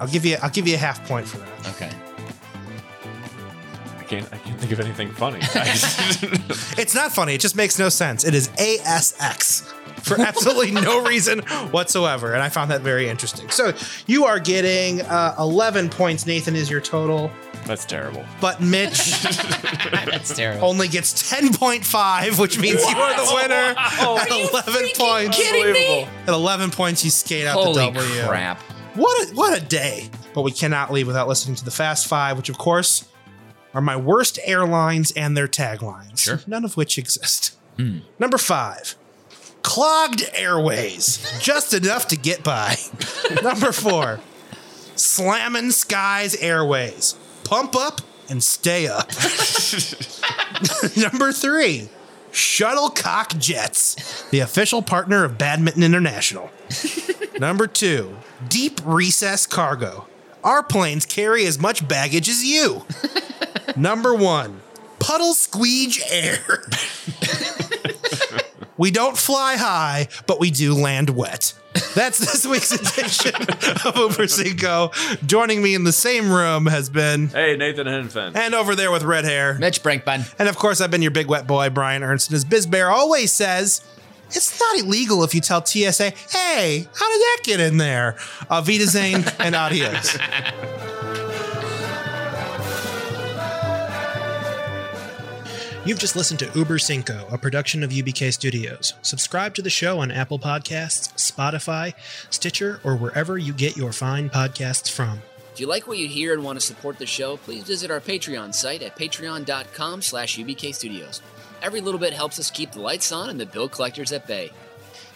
I'll give you I'll give you a half point for that. Okay. I can't. I can't think of anything funny. It's not funny. It just makes no sense. It is ASX for absolutely no reason whatsoever. And I found that very interesting. So you are getting uh, 11 points. Nathan is your total, That's terrible. but Mitch That's terrible. only gets 10.5, which means you are the winner at 11 points. Unbelievable. At 11 points, you skate out Holy the W. crap. What a, what a day. But we cannot leave without listening to the Fast Five, which, of course, are my worst airlines and their taglines. Sure. None of which exist. Hmm. Number five, clogged airways, just enough to get by. Number four, slamming skies airways, pump up and stay up. Number three, shuttlecock jets, the official partner of Badminton International. Number two, deep recess cargo. Our planes carry as much baggage as you. Number one, puddle squeege air. we don't fly high, but we do land wet. That's this week's edition of Uber Cinco. Joining me in the same room has been, Hey, Nathan Henfen. and over there with red hair. Mitch Brinkman. And of course, I've been your big wet boy, Brian Ernst. And as Biz Bear always says, it's not illegal if you tell TSA, hey, how did that get in there? Uh, Vita Zane and adios. You've just listened to Uber Cinco, a production of UBK Studios. Subscribe to the show on Apple Podcasts, Spotify, Stitcher, or wherever you get your fine podcasts from. If you like what you hear and want to support the show, please visit our Patreon site at patreon.com slash UBK Studios. Every little bit helps us keep the lights on and the bill collectors at bay.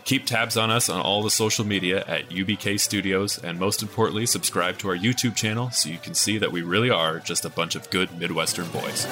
Keep tabs on us on all the social media at UBK Studios, and most importantly, subscribe to our YouTube channel so you can see that we really are just a bunch of good Midwestern boys.